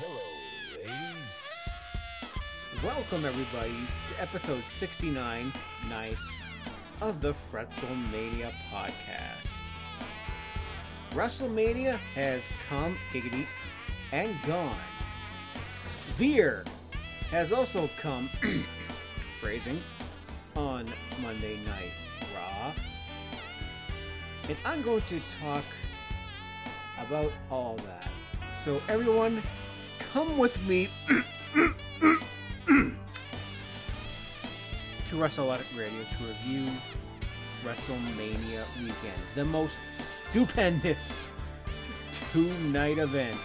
Hello, ladies. Welcome, everybody, to episode 69, nice, of the Fretzelmania podcast. WrestleMania has come, giggity, and gone. Veer has also come, phrasing, on Monday Night Raw. And I'm going to talk about all that. So, everyone, come with me to WrestleLogic Radio to review WrestleMania weekend, the most stupendous two night event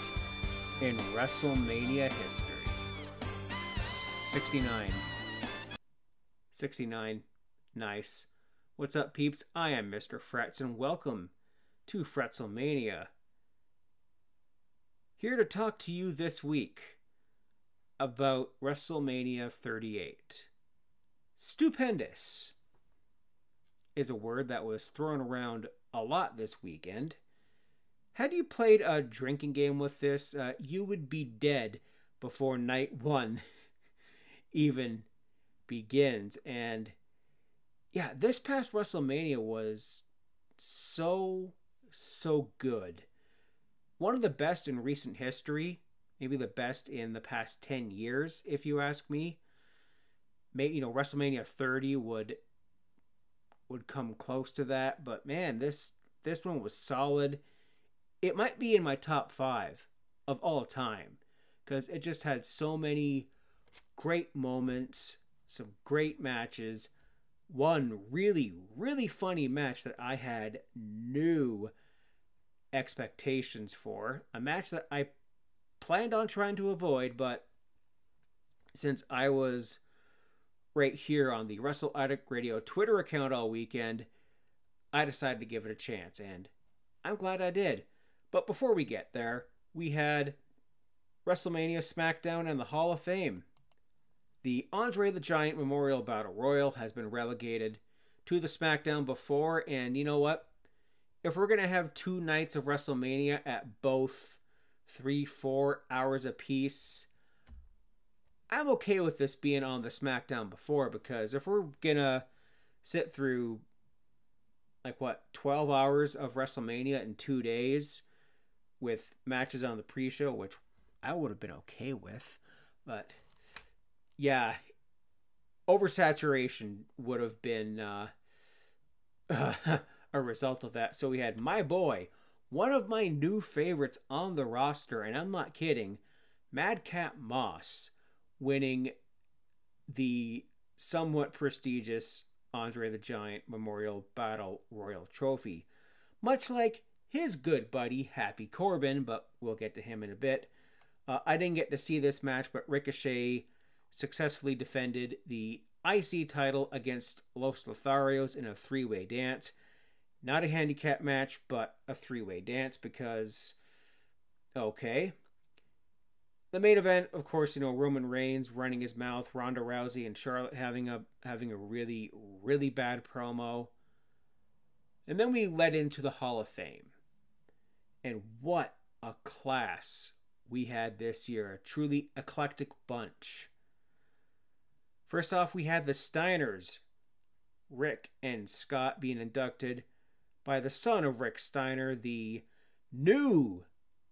in WrestleMania history. 69. 69. Nice. What's up, peeps? I am Mr. Fretz, and welcome to Fretzelmania. Here to talk to you this week about WrestleMania 38. Stupendous is a word that was thrown around a lot this weekend. Had you played a drinking game with this, uh, you would be dead before night one even begins. And yeah, this past WrestleMania was so, so good. One of the best in recent history, maybe the best in the past 10 years, if you ask me. Maybe, you know, WrestleMania 30 would would come close to that, but man, this this one was solid. It might be in my top 5 of all time cuz it just had so many great moments, some great matches. One really really funny match that I had new expectations for, a match that I planned on trying to avoid, but since I was right here on the Wrestle Addict Radio Twitter account all weekend, I decided to give it a chance, and I'm glad I did. But before we get there, we had WrestleMania SmackDown and the Hall of Fame. The Andre the Giant Memorial Battle Royal has been relegated to the SmackDown before, and you know what? If we're to have two nights of WrestleMania at both three, four hours apiece. I'm okay with this being on the SmackDown before because if we're gonna sit through like what 12 hours of WrestleMania in two days with matches on the pre-show, which I would have been okay with, but yeah, oversaturation would have been uh, a result of that. So we had my boy one of my new favorites on the roster, and I'm not kidding, Madcap Moss winning the somewhat prestigious Andre the Giant Memorial Battle Royal Trophy. Much like his good buddy Happy Corbin, but we'll get to him in a bit. Uh, I didn't get to see this match, but Ricochet successfully defended the IC title against Los Lotharios in a three way dance. Not a handicap match, but a three way dance because, okay. The main event, of course, you know Roman Reigns running his mouth, Ronda Rousey and Charlotte having a having a really really bad promo, and then we led into the Hall of Fame, and what a class we had this year! A truly eclectic bunch. First off, we had the Steiners, Rick and Scott being inducted by the son of Rick Steiner, the new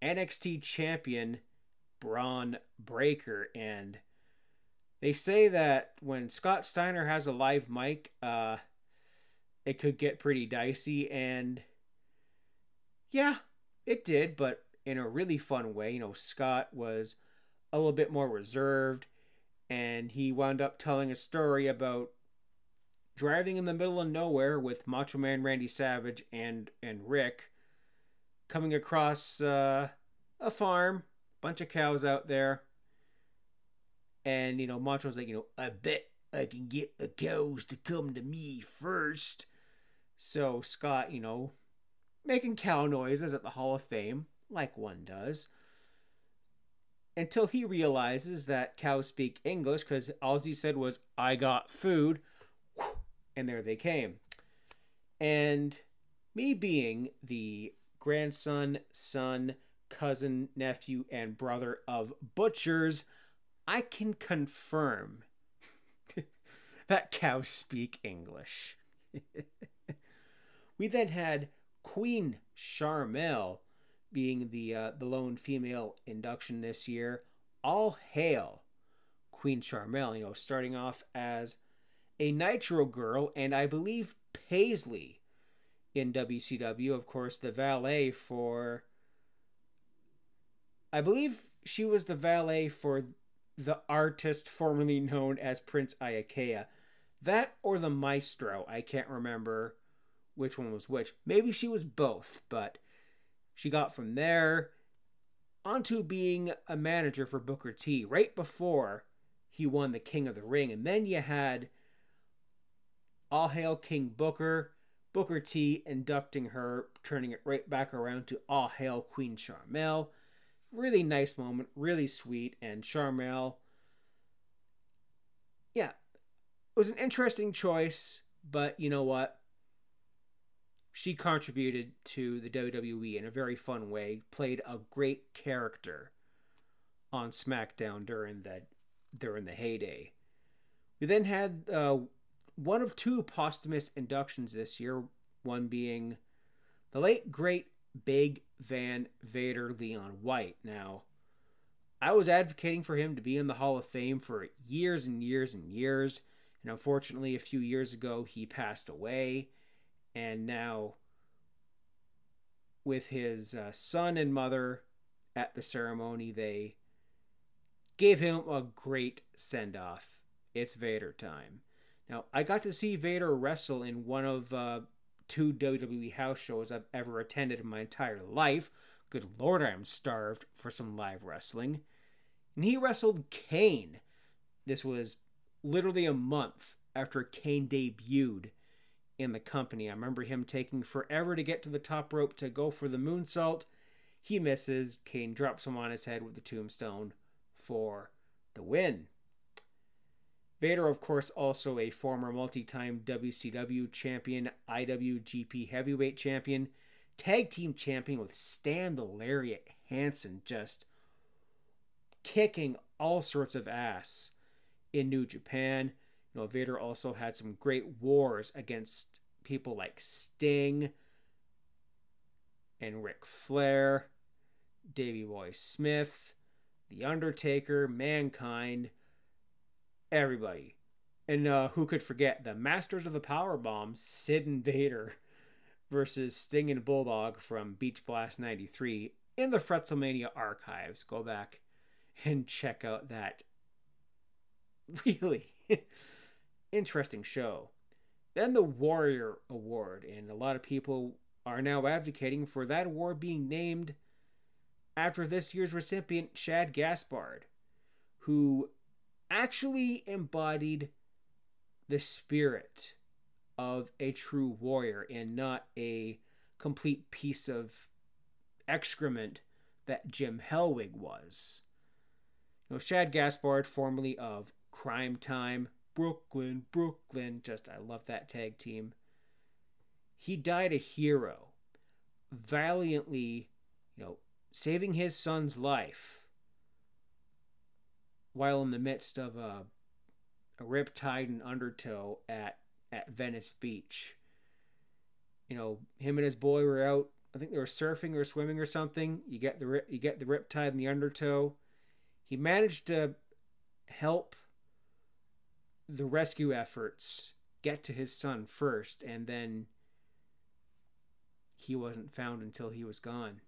NXT champion, Bron Breakker. And they say that when Scott Steiner has a live mic, uh, it could get pretty dicey. And yeah, it did, but in a really fun way. You know, Scott was a little bit more reserved, and he wound up telling a story about driving in the middle of nowhere with Macho Man Randy Savage and and Rick, coming across uh, a farm, bunch of cows out there, and you know Macho's like, you know, I bet I can get the cows to come to me first. So Scott, you know, making cow noises at the Hall of Fame, like one does. Until he realizes that cows speak English, because all he said was, I got food and there they came. And me being the grandson, son, cousin, nephew, and brother of butchers, I can confirm that cows speak English. we then had Queen Sharmell being the uh, the lone female induction this year. All hail Queen Sharmell, you know, starting off as a Nitro girl, and I believe Paisley in WCW, of course, the valet for. I believe she was the valet for the artist formerly known as Prince Iaukea. That or the Maestro, I can't remember which one was which. Maybe she was both, but she got from there onto being a manager for Booker T right before he won the King of the Ring. And then you had All Hail King Booker, Booker T inducting her, turning it right back around to All Hail Queen Sharmell. Really nice moment, really sweet. And Sharmell, yeah, it was an interesting choice, but you know what? She contributed to the WWE in a very fun way, played a great character on SmackDown during the during the heyday. We then had uh, one of two posthumous inductions this year, one being the late great Big Van Vader Leon White. Now, I was advocating for him to be in the Hall of Fame for years and years and years, and unfortunately, a few years ago, he passed away, and now with his uh, son and mother at the ceremony, they gave him a great send off. It's Vader time. Now, I got to see Vader wrestle in one of uh, two WWE house shows I've ever attended in my entire life. Good lord, I'm starved for some live wrestling. And he wrestled Kane. This was literally a month after Kane debuted in the company. I remember him taking forever to get to the top rope to go for the moonsault. He misses. Kane drops him on his head with the tombstone for the win. Vader, of course, also a former multi time WCW champion, IWGP heavyweight champion, tag team champion with Stan the Lariat Hansen just kicking all sorts of ass in New Japan. You know, Vader also had some great wars against people like Sting and Ric Flair, Davey Boy Smith, The Undertaker, Mankind everybody. And uh, who could forget the Masters of the Power Bomb, Sid and Vader versus Sting and Bulldog from Beach Blast 93 in the Fretzelmania archives. Go back and check out that really interesting show. Then the Warrior Award, and a lot of people are now advocating for that award being named after this year's recipient, Shad Gaspard, who actually embodied the spirit of a true warrior and not a complete piece of excrement that Jim Hellwig was. You know, Shad Gaspard, formerly of Crime Time, Brooklyn, Brooklyn, just I love that tag team. He died a hero, valiantly, you know, saving his son's life while in the midst of a, a riptide and undertow at, at Venice Beach. You know, him and his boy were out. I think they were surfing or swimming or something. You get the you get the riptide and the undertow. He managed to help the rescue efforts get to his son first, and then he wasn't found until he was gone.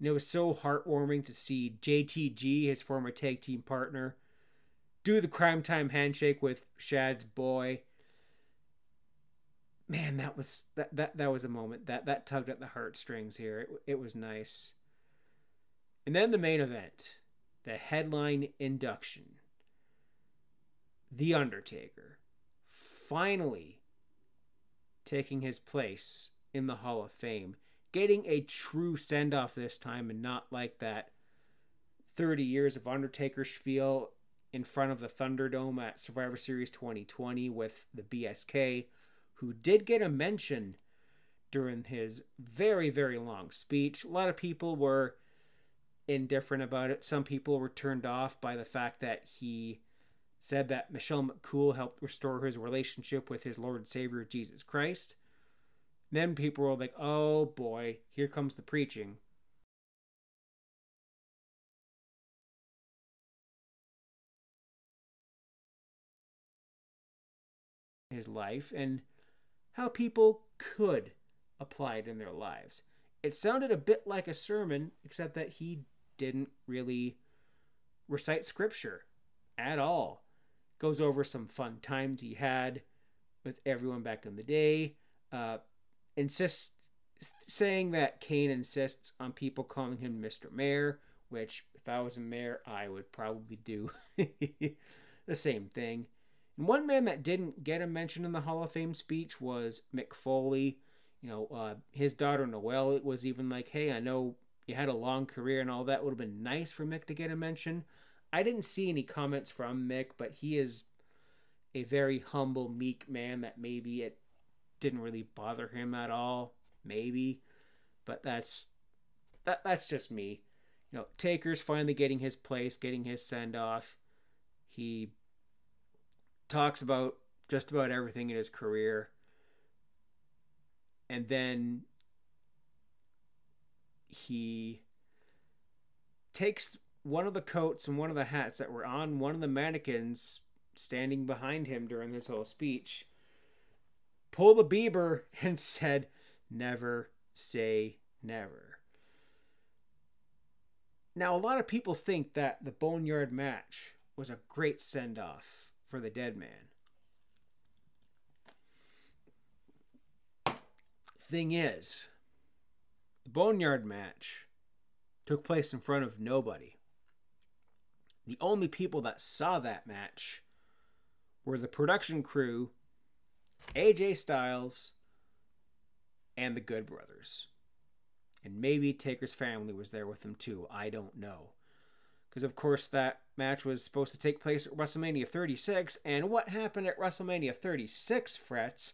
And it was so heartwarming to see JTG, his former tag team partner, do the crime time handshake with Shad's boy. Man, that was that that, that was a moment that that tugged at the heartstrings here. It, it was nice. And then the main event, the headline induction. The Undertaker finally taking his place in the Hall of Fame getting a true send off this time and not like that 30 years of Undertaker spiel in front of the Thunderdome at Survivor Series 2020 with the BSK, who did get a mention during his very, very long speech. A lot of people were indifferent about it. Some people were turned off by the fact that he said that Michelle McCool helped restore his relationship with his Lord and Savior Jesus Christ. Then people were like, oh boy, here comes the preaching. His life and how people could apply it in their lives. It sounded a bit like a sermon, except that he didn't really recite scripture at all. Goes over some fun times he had with everyone back in the day. Uh, insists saying that Kane insists on people calling him Mr. Mayor, which if I was a mayor, I would probably do the same thing. And one man that didn't get a mention in the Hall of Fame speech was Mick Foley. You know, uh, his daughter Noelle it was even like, hey, I know you had a long career and all that. Would have been nice for Mick to get a mention. I didn't see any comments from Mick, but he is a very humble, meek man that maybe it didn't really bother him at all. Maybe. But that's that that's just me. You know, Taker's finally getting his place, getting his send off. He talks about just about everything in his career. And then he takes one of the coats and one of the hats that were on one of the mannequins standing behind him during this whole speech, pulled the Bieber and said, Never say never. Now, a lot of people think that the Boneyard match was a great send off for the dead man. Thing is, the Boneyard match took place in front of nobody. The only people that saw that match were the production crew, AJ Styles, and the Good Brothers. And maybe Taker's family was there with them too. I don't know. Because, of course, that match was supposed to take place at WrestleMania 36. And what happened at WrestleMania 36, Fretz?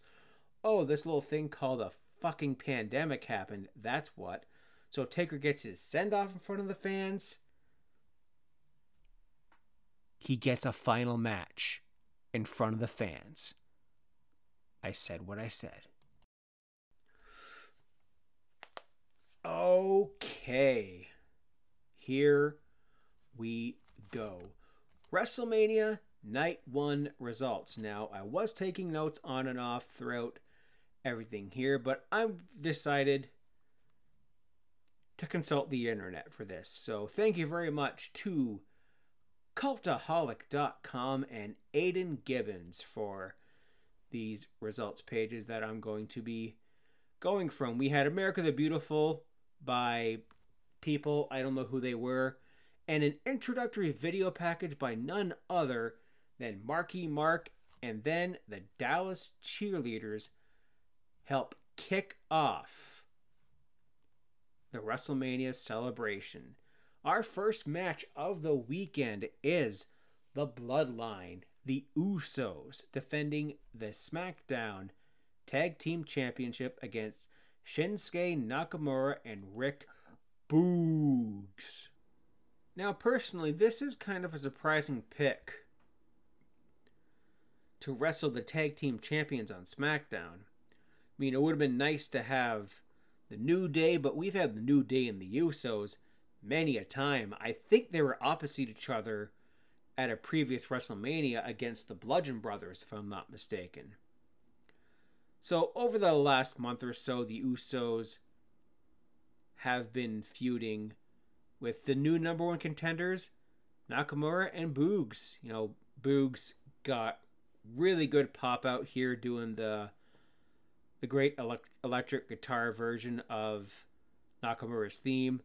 Oh, this little thing called a fucking pandemic happened. That's what. So Taker gets his send off in front of the fans. He gets a final match in front of the fans. I said what I said. Okay. Here we go. WrestleMania Night 1 results. Now, I was taking notes on and off throughout everything here, but I've decided to consult the internet for this. So thank you very much to cultaholic.com and Aiden Gibbons for these results pages that I'm going to be going from. We had America the Beautiful by people, I don't know who they were, and an introductory video package by none other than Marky Mark and then the Dallas Cheerleaders help kick off the WrestleMania celebration. Our first match of the weekend is the Bloodline, the Usos, defending the SmackDown Tag Team Championship against Shinsuke Nakamura and Rick Boogs. Now, personally, this is kind of a surprising pick to wrestle the tag team champions on SmackDown. I mean, it would have been nice to have the New Day, but we've had the New Day and the Usos many a time. I think they were opposite each other at a previous WrestleMania against the Bludgeon Brothers, if I'm not mistaken. So, over the last month or so, the Usos have been feuding with the new number one contenders, Nakamura and Boogs. You know, Boogs got really good pop out here doing the the great elect- electric guitar version of Nakamura's theme.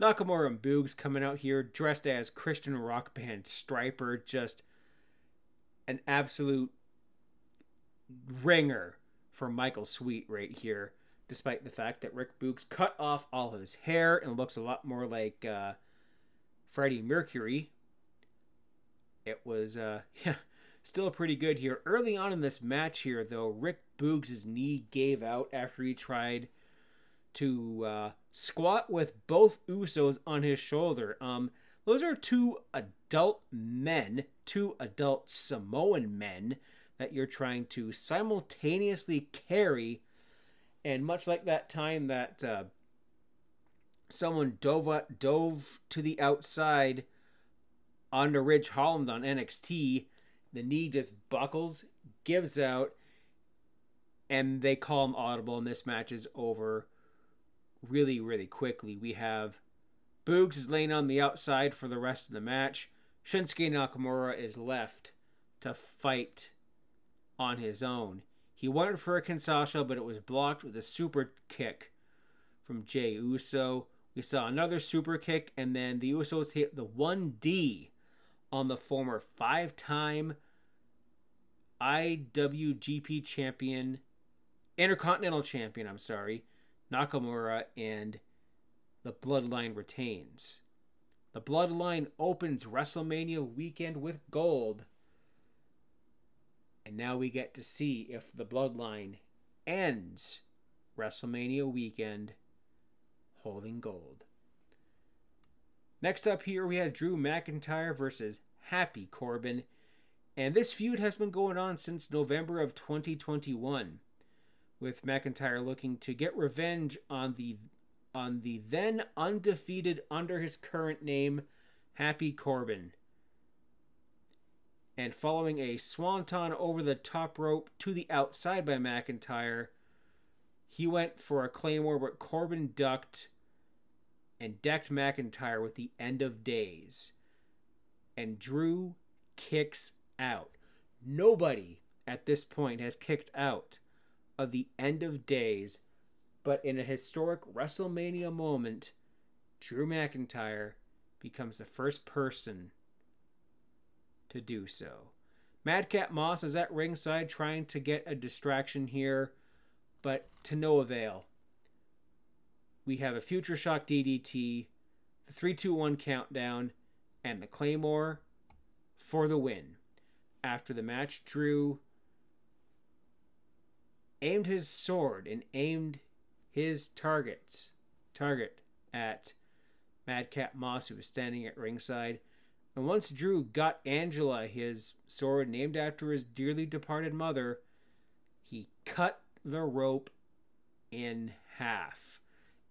Nakamura and Boogs coming out here dressed as Christian rock band Stryper, just an absolute ringer for Michael Sweet right here, despite the fact that Rick Boogs cut off all of his hair and looks a lot more like uh, Freddie Mercury. It was, uh, yeah, still pretty good here. Early on in this match here, though, Rick Boogs' knee gave out after he tried to uh, squat with both Usos on his shoulder. Um, those are two adult men, two adult Samoan men that you're trying to simultaneously carry. And much like that time that uh, someone dove, dove to the outside onto Ridge Holland on NXT, the knee just buckles, gives out, and they call him audible, and this match is over really, really quickly. We have Boogs is laying on the outside for the rest of the match. Shinsuke Nakamura is left to fight on his own. He went for a Kinshasa, but it was blocked with a super kick from Jey Uso. We saw another super kick, and then the Usos hit the 1D on the former five time IWGP champion, Intercontinental champion, I'm sorry, Nakamura, and the Bloodline retains. The Bloodline opens WrestleMania weekend with gold. And now we get to see if the Bloodline ends WrestleMania weekend holding gold. Next up here, we had Drew McIntyre versus Happy Corbin. And this feud has been going on since November of 2021, with McIntyre looking to get revenge on the on the then undefeated under his current name, Happy Corbin. And following a swanton over the top rope to the outside by McIntyre, he went for a claymore, but Corbin ducked and decked McIntyre with the end of days. And Drew kicks out. Nobody at this point has kicked out of the end of days, but in a historic WrestleMania moment, Drew McIntyre becomes the first person to do so. Madcap Moss is at ringside trying to get a distraction here, but to no avail we have a Future Shock DDT, the 3 2 1 countdown, and the Claymore for the win. After the match, Drew aimed his sword and aimed his targets target at Madcap Moss, who was standing at ringside. And once Drew got Angela his sword named after his dearly departed mother, he cut the rope in half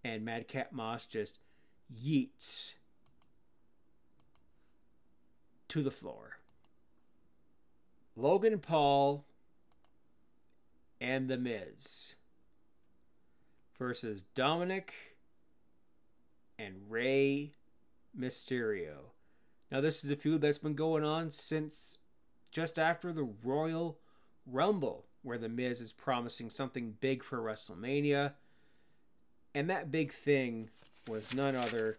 and Madcap Moss just yeets to the floor. Logan Paul and The Miz versus Dominic and Rey Mysterio. Now, this is a feud that's been going on since just after the Royal Rumble, where The Miz is promising something big for WrestleMania. And that big thing was none other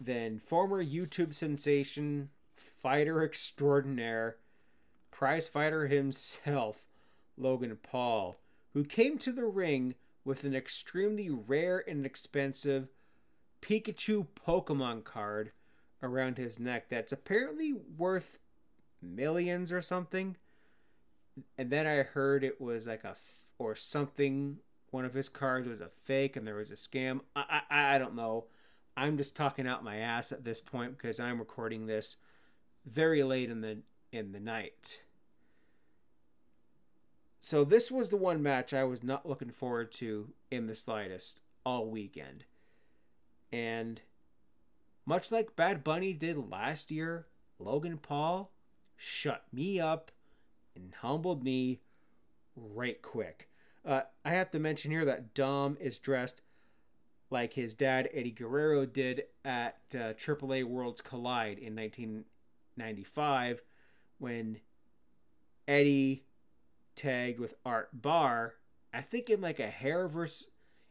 than former YouTube sensation, fighter extraordinaire, prize fighter himself, Logan Paul, who came to the ring with an extremely rare and expensive Pikachu Pokemon card around his neck that's apparently worth millions or something. And then I heard it was like a or something one of his cards was a fake and there was a scam. I, I, I don't know. I'm just talking out my ass at this point because I'm recording this very late in the in the night. So this was the one match I was not looking forward to in the slightest all weekend. And much like Bad Bunny did last year, Logan Paul shut me up and humbled me right quick. Uh, I have to mention here that Dom is dressed like his dad Eddie Guerrero did at uh, AAA Worlds Collide in 1995 when Eddie tagged with Art Barr. I think in like a hair versus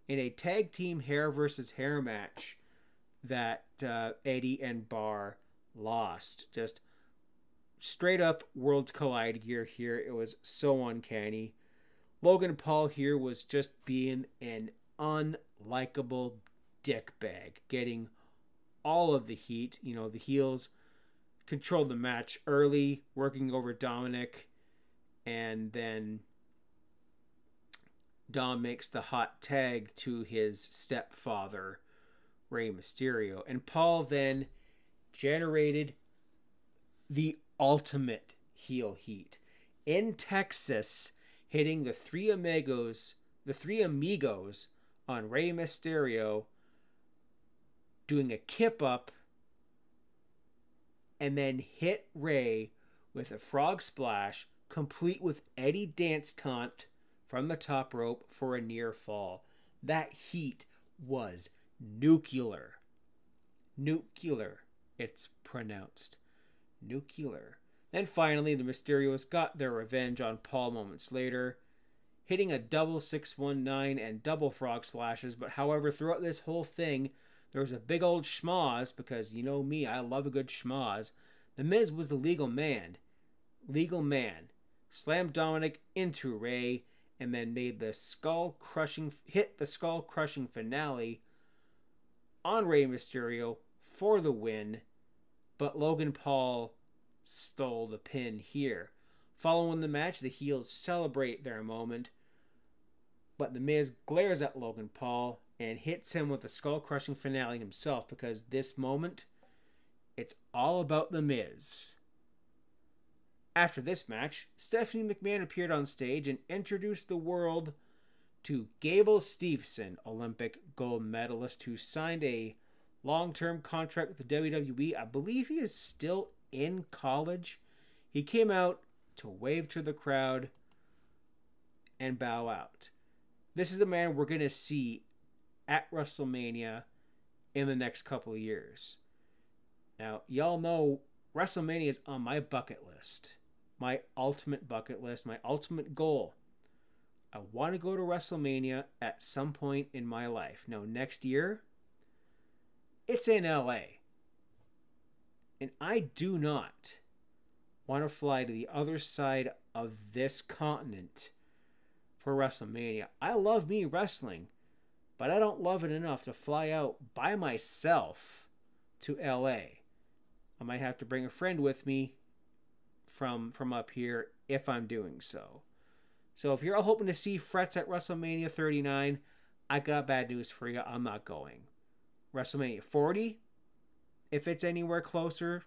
in a tag team hair versus hair match that uh, Eddie and Barr lost. Just straight up Worlds Collide gear here. It was so uncanny. Logan Paul here was just being an unlikable dickbag, getting all of the heat. You know, the heels controlled the match early, working over Dominic, and then Dom makes the hot tag to his stepfather, Rey Mysterio. And Paul then generated the ultimate heel heat in Texas, hitting the three amigos, the three amigos on Rey Mysterio, doing a kip up, and then hit Rey with a frog splash, complete with Eddie dance taunt from the top rope for a near fall. That heat was nuclear. Nuclear, it's pronounced. Nuclear. Then finally, the Mysterios got their revenge on Paul moments later, hitting a double 619 and double frog splashes. But however, throughout this whole thing, there was a big old schmoz because you know me, I love a good schmoz. The Miz was the legal man. Legal man. Slammed Dominic into Rey, and then made the skull crushing hit the skull crushing finale on Rey Mysterio for the win. But Logan Paul stole the pin here. Following the match, the heels celebrate their moment, but The Miz glares at Logan Paul and hits him with a skull crushing finale himself because this moment, it's all about The Miz. After this match, Stephanie McMahon appeared on stage and introduced the world to Gable Steveson, Olympic gold medalist who signed a long term contract with the WWE. I believe he is still in college. He came out to wave to the crowd and bow out. This is the man we're going to see at WrestleMania in the next couple of years. Now, y'all know WrestleMania is on my bucket list, my ultimate bucket list, my ultimate goal. I want to go to WrestleMania at some point in my life. Now, next year, it's in LA. And I do not want to fly to the other side of this continent for WrestleMania. I love me wrestling, but I don't love it enough to fly out by myself to LA. I might have to bring a friend with me from from up here if I'm doing so. So if you're all hoping to see Fretz at WrestleMania 39, I got bad news for you. I'm not going. WrestleMania 40, if it's anywhere closer.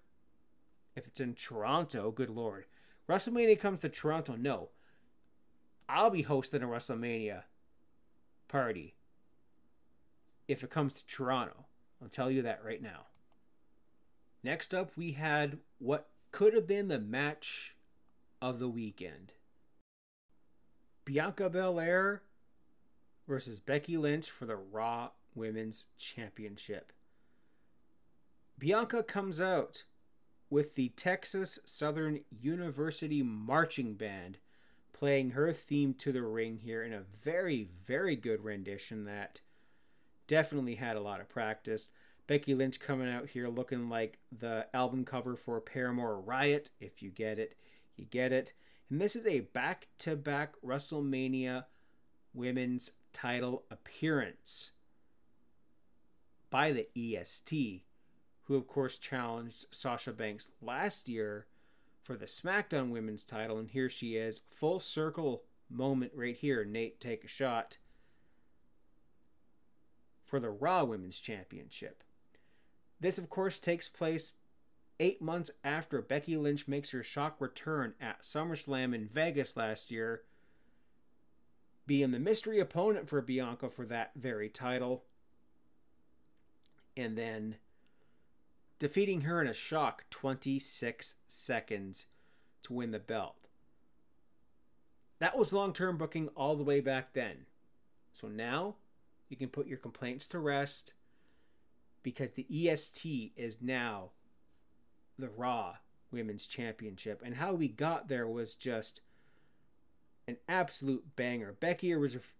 If it's in Toronto, good lord. WrestleMania comes to Toronto, no. I'll be hosting a WrestleMania party if it comes to Toronto. I'll tell you that right now. Next up, we had what could have been the match of the weekend Bianca Belair versus Becky Lynch for the Raw Women's Championship. Bianca comes out with the Texas Southern University Marching Band playing her theme to the ring here in a very, very good rendition that definitely had a lot of practice. Becky Lynch coming out here looking like the album cover for Paramore Riot. If you get it, you get it. And this is a back to back WrestleMania women's title appearance by the EST who of course challenged Sasha Banks last year for the SmackDown Women's title, and here she is, full circle moment right here. Nate, take a shot for the Raw Women's Championship. This, of course, takes place eight months after Becky Lynch makes her shock return at SummerSlam in Vegas last year, being the mystery opponent for Bianca for that very title. And then defeating her in a shock 26 seconds to win the belt. That was long term booking all the way back then. So now you can put your complaints to rest because the EST is now the Raw Women's Championship. And how we got there was just an absolute banger. Becky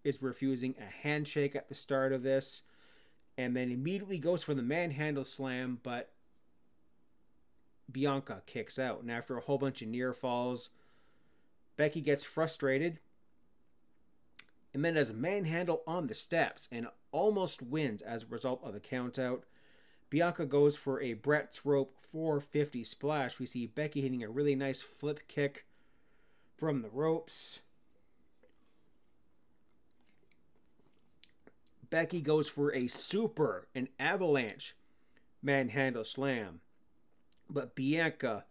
is refusing a handshake at the start of this and then immediately goes for the manhandle slam, but Bianca kicks out. And after a whole bunch of near falls, Becky gets frustrated and then does a manhandle on the steps and almost wins as a result of the countout. Bianca goes for a Brett's Rope 450 splash. We see Becky hitting a really nice flip kick from the ropes. Becky goes for a super, an avalanche manhandle slam. But Bianca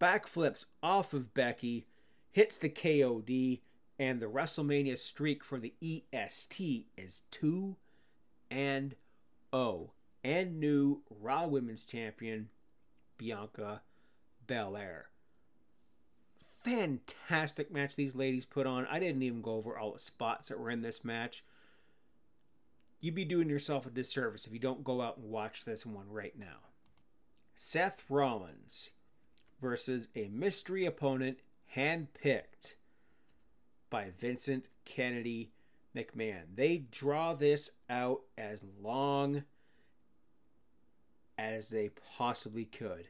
backflips off of Becky, hits the KOD, and the WrestleMania streak for the EST is 2 and 0. And new Raw Women's Champion, Bianca Belair. Fantastic match these ladies put on. I didn't even go over all the spots that were in this match. You'd be doing yourself a disservice if you don't go out and watch this one right now. Seth Rollins versus a mystery opponent handpicked by Vincent Kennedy McMahon. They draw this out as long as they possibly could.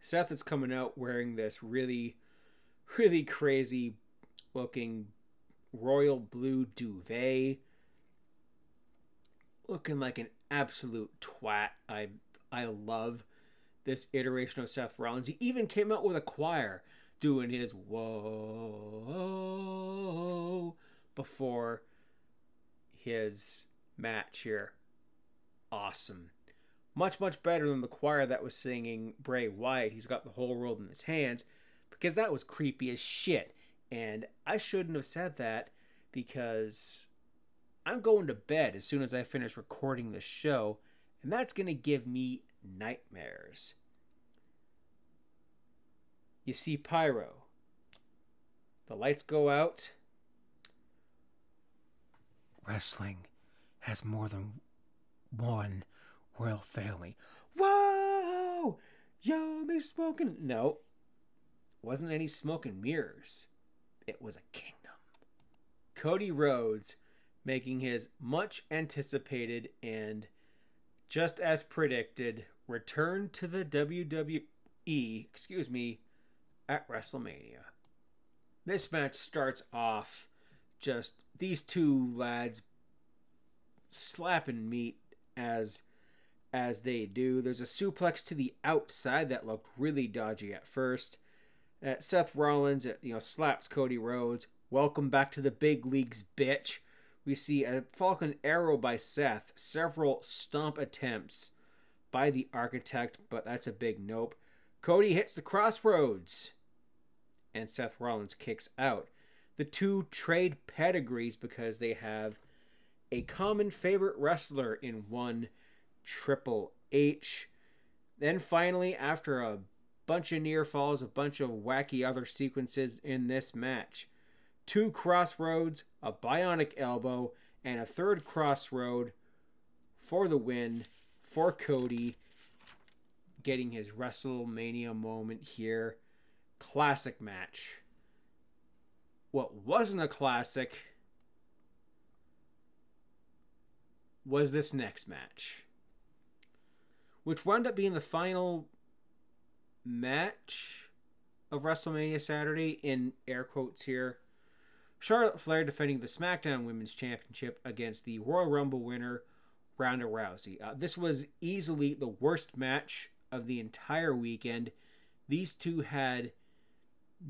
Seth is coming out wearing this really, really crazy looking royal blue duvet. Looking like an absolute twat. I I love this iteration of Seth Rollins. He even came out with a choir doing his whoa before his match here. Awesome. Much, much better than the choir that was singing Bray Wyatt. He's got the whole world in his hands because that was creepy as shit. And I shouldn't have said that because I'm going to bed as soon as I finish recording the show, and that's going to give me nightmares. You see Pyro. The lights go out. Wrestling has more than one royal family. Whoa! Yo, they smoking. No, wasn't any smoke and mirrors. It was a kingdom. Cody Rhodes making his much anticipated and just as predicted return to the WWE, excuse me, at WrestleMania. This match starts off just these two lads slapping meat as as they do. There's a suplex to the outside that looked really dodgy at first. Uh, Seth Rollins, uh, you know, slaps Cody Rhodes. Welcome back to the big leagues, bitch. We see a Falcon Arrow by Seth, several stomp attempts by the Architect, but that's a big nope. Cody hits the crossroads, and Seth Rollins kicks out. The two trade pedigrees because they have a common favorite wrestler in one Triple H. Then finally, after a bunch of near falls, a bunch of wacky other sequences in this match, two crossroads, a bionic elbow, and a third crossroad for the win for Cody, getting his WrestleMania moment here. Classic match. What wasn't a classic was this next match which wound up being the final match of WrestleMania Saturday in air quotes here. Charlotte Flair defending the SmackDown Women's Championship against the Royal Rumble winner Ronda Rousey. Uh, this was easily the worst match of the entire weekend. These two had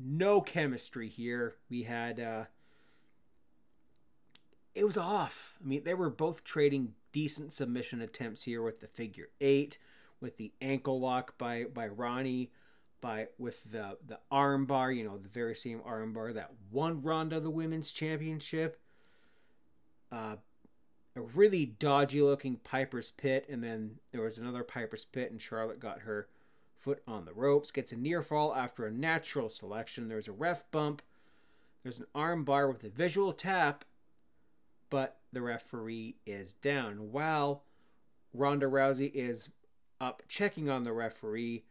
no chemistry here. We had uh, it was off. I mean, they were both trading decent submission attempts here with the figure eight with the ankle lock by by Ronnie, by with the the arm bar, you know, the very same arm bar that won Ronda the women's championship. Uh, a really dodgy looking Piper's Pit, and then there was another Piper's Pit, and Charlotte got her foot on the ropes, gets a near fall after a natural selection. There's a ref bump. There's an arm bar with a visual tap, but the referee is down. While Ronda Rousey is up checking on the referee.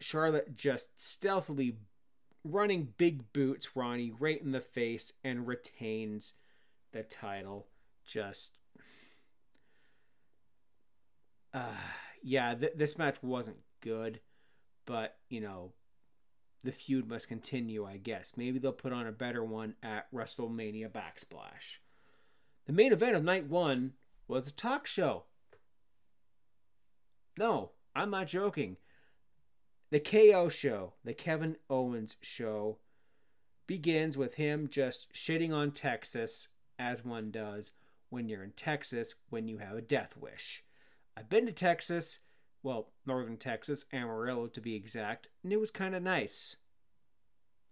Charlotte just stealthily running big boots Ronnie right in the face and retains the title. Just uh yeah, th- this match wasn't good, but you know, the feud must continue, I guess. Maybe they'll put on a better one at WrestleMania Backsplash. The main event of night 1 was a talk show no, I'm not joking. The KO show, the Kevin Owens show, begins with him just shitting on Texas, as one does, when you're in Texas when you have a death wish. I've been to Texas, well, northern Texas, Amarillo to be exact, and it was kind of nice.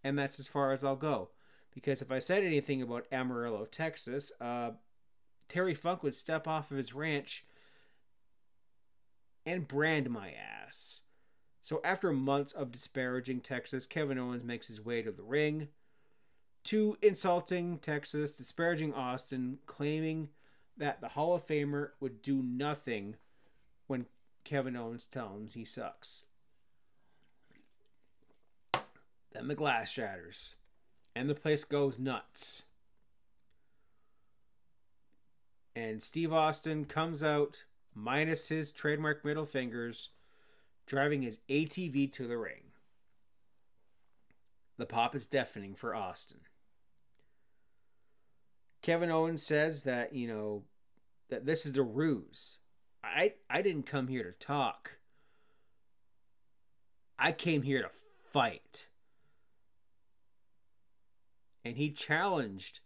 And that's as far as I'll go. Because if I said anything about Amarillo, Texas, uh, Terry Funk would step off of his ranch and brand my ass. So after months of disparaging Texas, Kevin Owens makes his way to the ring. To insulting Texas, disparaging Austin, claiming that the Hall of Famer would do nothing when Kevin Owens tells him he sucks. Then the glass shatters, and the place goes nuts. And Steve Austin comes out, minus his trademark middle fingers, driving his ATV to the ring. The pop is deafening for Austin. Kevin Owens says that, you know, that this is a ruse. I I didn't come here to talk. I came here to fight. And he challenged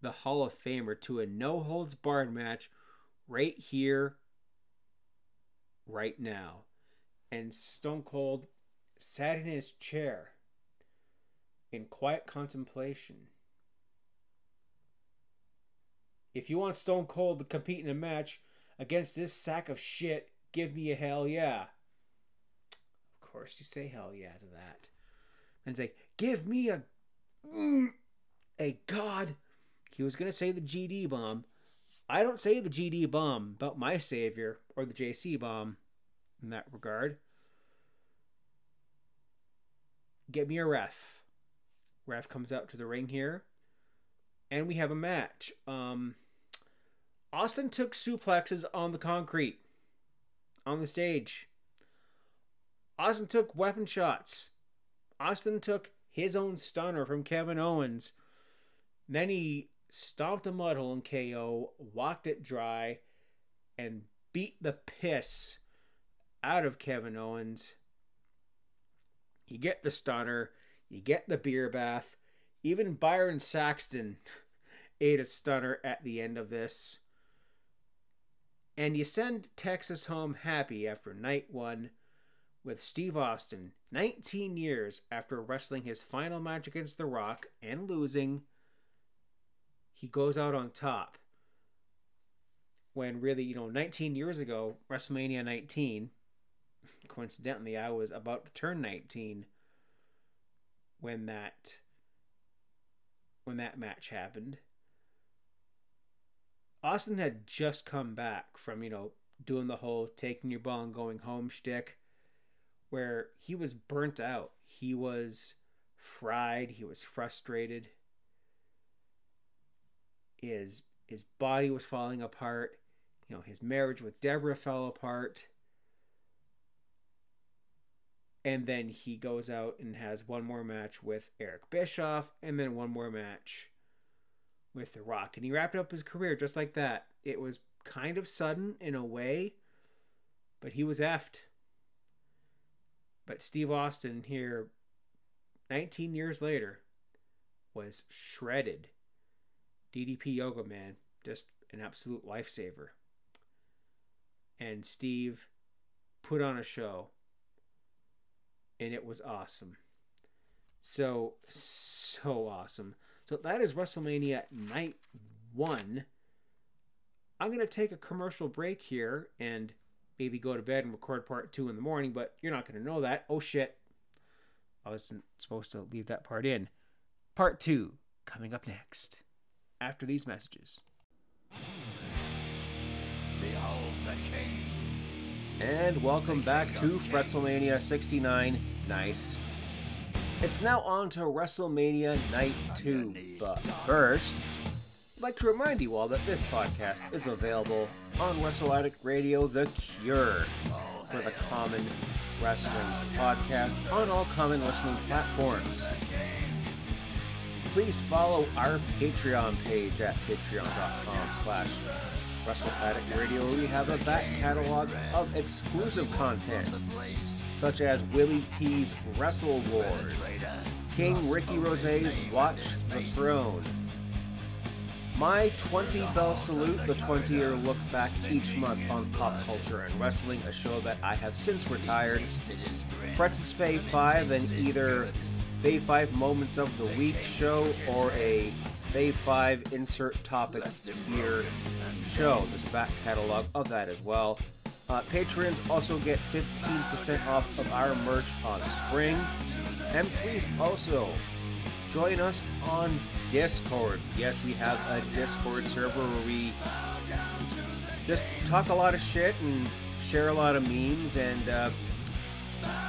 the Hall of Famer to a no holds barred match right here, right now. And Stone Cold sat in his chair in quiet contemplation. If you want Stone Cold to compete in a match against this sack of shit, give me a hell yeah. Of course, you say hell yeah to that. And say, give me a. Mm, a god. He was going to say the GD bomb. I don't say the GD bomb about my savior or the JC bomb in that regard. Get me a ref. Ref comes out to the ring here. And we have a match. Um, Austin took suplexes on the concrete, on the stage. Austin took weapon shots. Austin took his own stunner from Kevin Owens. Then he stomped a mudhole in KO, walked it dry, and beat the piss out of Kevin Owens. You get the stunner, you get the beer bath. Even Byron Saxton ate a stunner at the end of this. And you send Texas home happy after night one with Steve Austin, 19 years after wrestling his final match against The Rock and losing. He goes out on top. When really, you know, 19 years ago, WrestleMania 19, coincidentally, I was about to turn 19 when that when that match happened. Austin had just come back from, you know, doing the whole taking your ball and going home shtick, where he was burnt out. He was fried. He was frustrated. His his body was falling apart. You know, his marriage with Deborah fell apart. And then he goes out and has one more match with Eric Bischoff, and then one more match with The Rock. And he wrapped up his career just like that. It was kind of sudden in a way, but he was effed. But Steve Austin here, 19 years later, was shredded. DDP Yoga Man, just an absolute lifesaver. And Steve put on a show, and it was awesome. So, so awesome. So that is WrestleMania Night 1. I'm going to take a commercial break here and maybe go to bed and record part 2 in the morning, but you're not going to know that. Oh shit. I wasn't supposed to leave that part in. Part 2 coming up next after these messages. Behold the king. And welcome back to Fretzelmania 69. Nice. It's now on to WrestleMania Night 2. But first, I'd like to remind you all that this podcast is available on Wrestle Addict Radio The Cure for the Common Wrestling Podcast on all common listening platforms. Please follow our Patreon page at patreon.com slash Addict Radio we have a back catalog of exclusive content such as Willie T's Wrestle Wars, King Ricky Rose's Watch the Throne, my 20 bell salute, the 20 year look back each month on pop culture and wrestling, a show that I have since retired. Fretz's Fave 5 and either Fave 5 Moments of the Week show or a Fave 5 Insert Topic Here show. There's a back catalog of that as well. Uh, patrons also get 15% off of our merch on spring. And please also join us on Discord. Yes, we have a Discord server where we just talk a lot of shit and share a lot of memes and uh,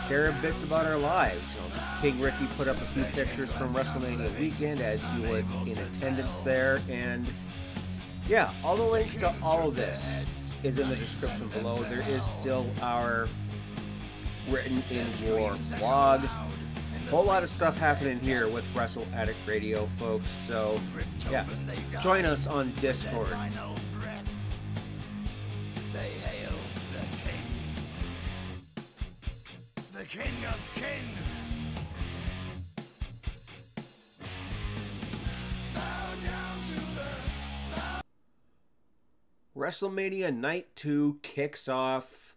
share bits about our lives. You know, King Ricky put up a few pictures from WrestleMania weekend as he was in attendance there, and yeah, all the links to all of this is in the description below. There is still our written in your blog. Whole lot of stuff happening here with Wrestle Addict Radio, folks. So, yeah, join us on Discord. The king of kings. WrestleMania Night 2 kicks off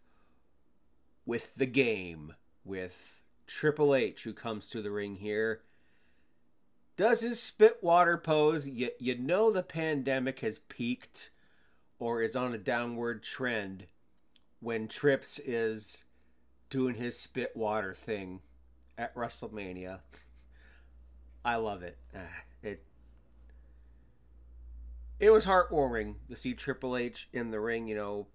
with the game, with Triple H who comes to the ring here. Does his spit water pose? You, you know the pandemic has peaked or is on a downward trend when Trips is doing his spit water thing at WrestleMania. I love it. Ah, It it was heartwarming to see Triple H in the ring. You know,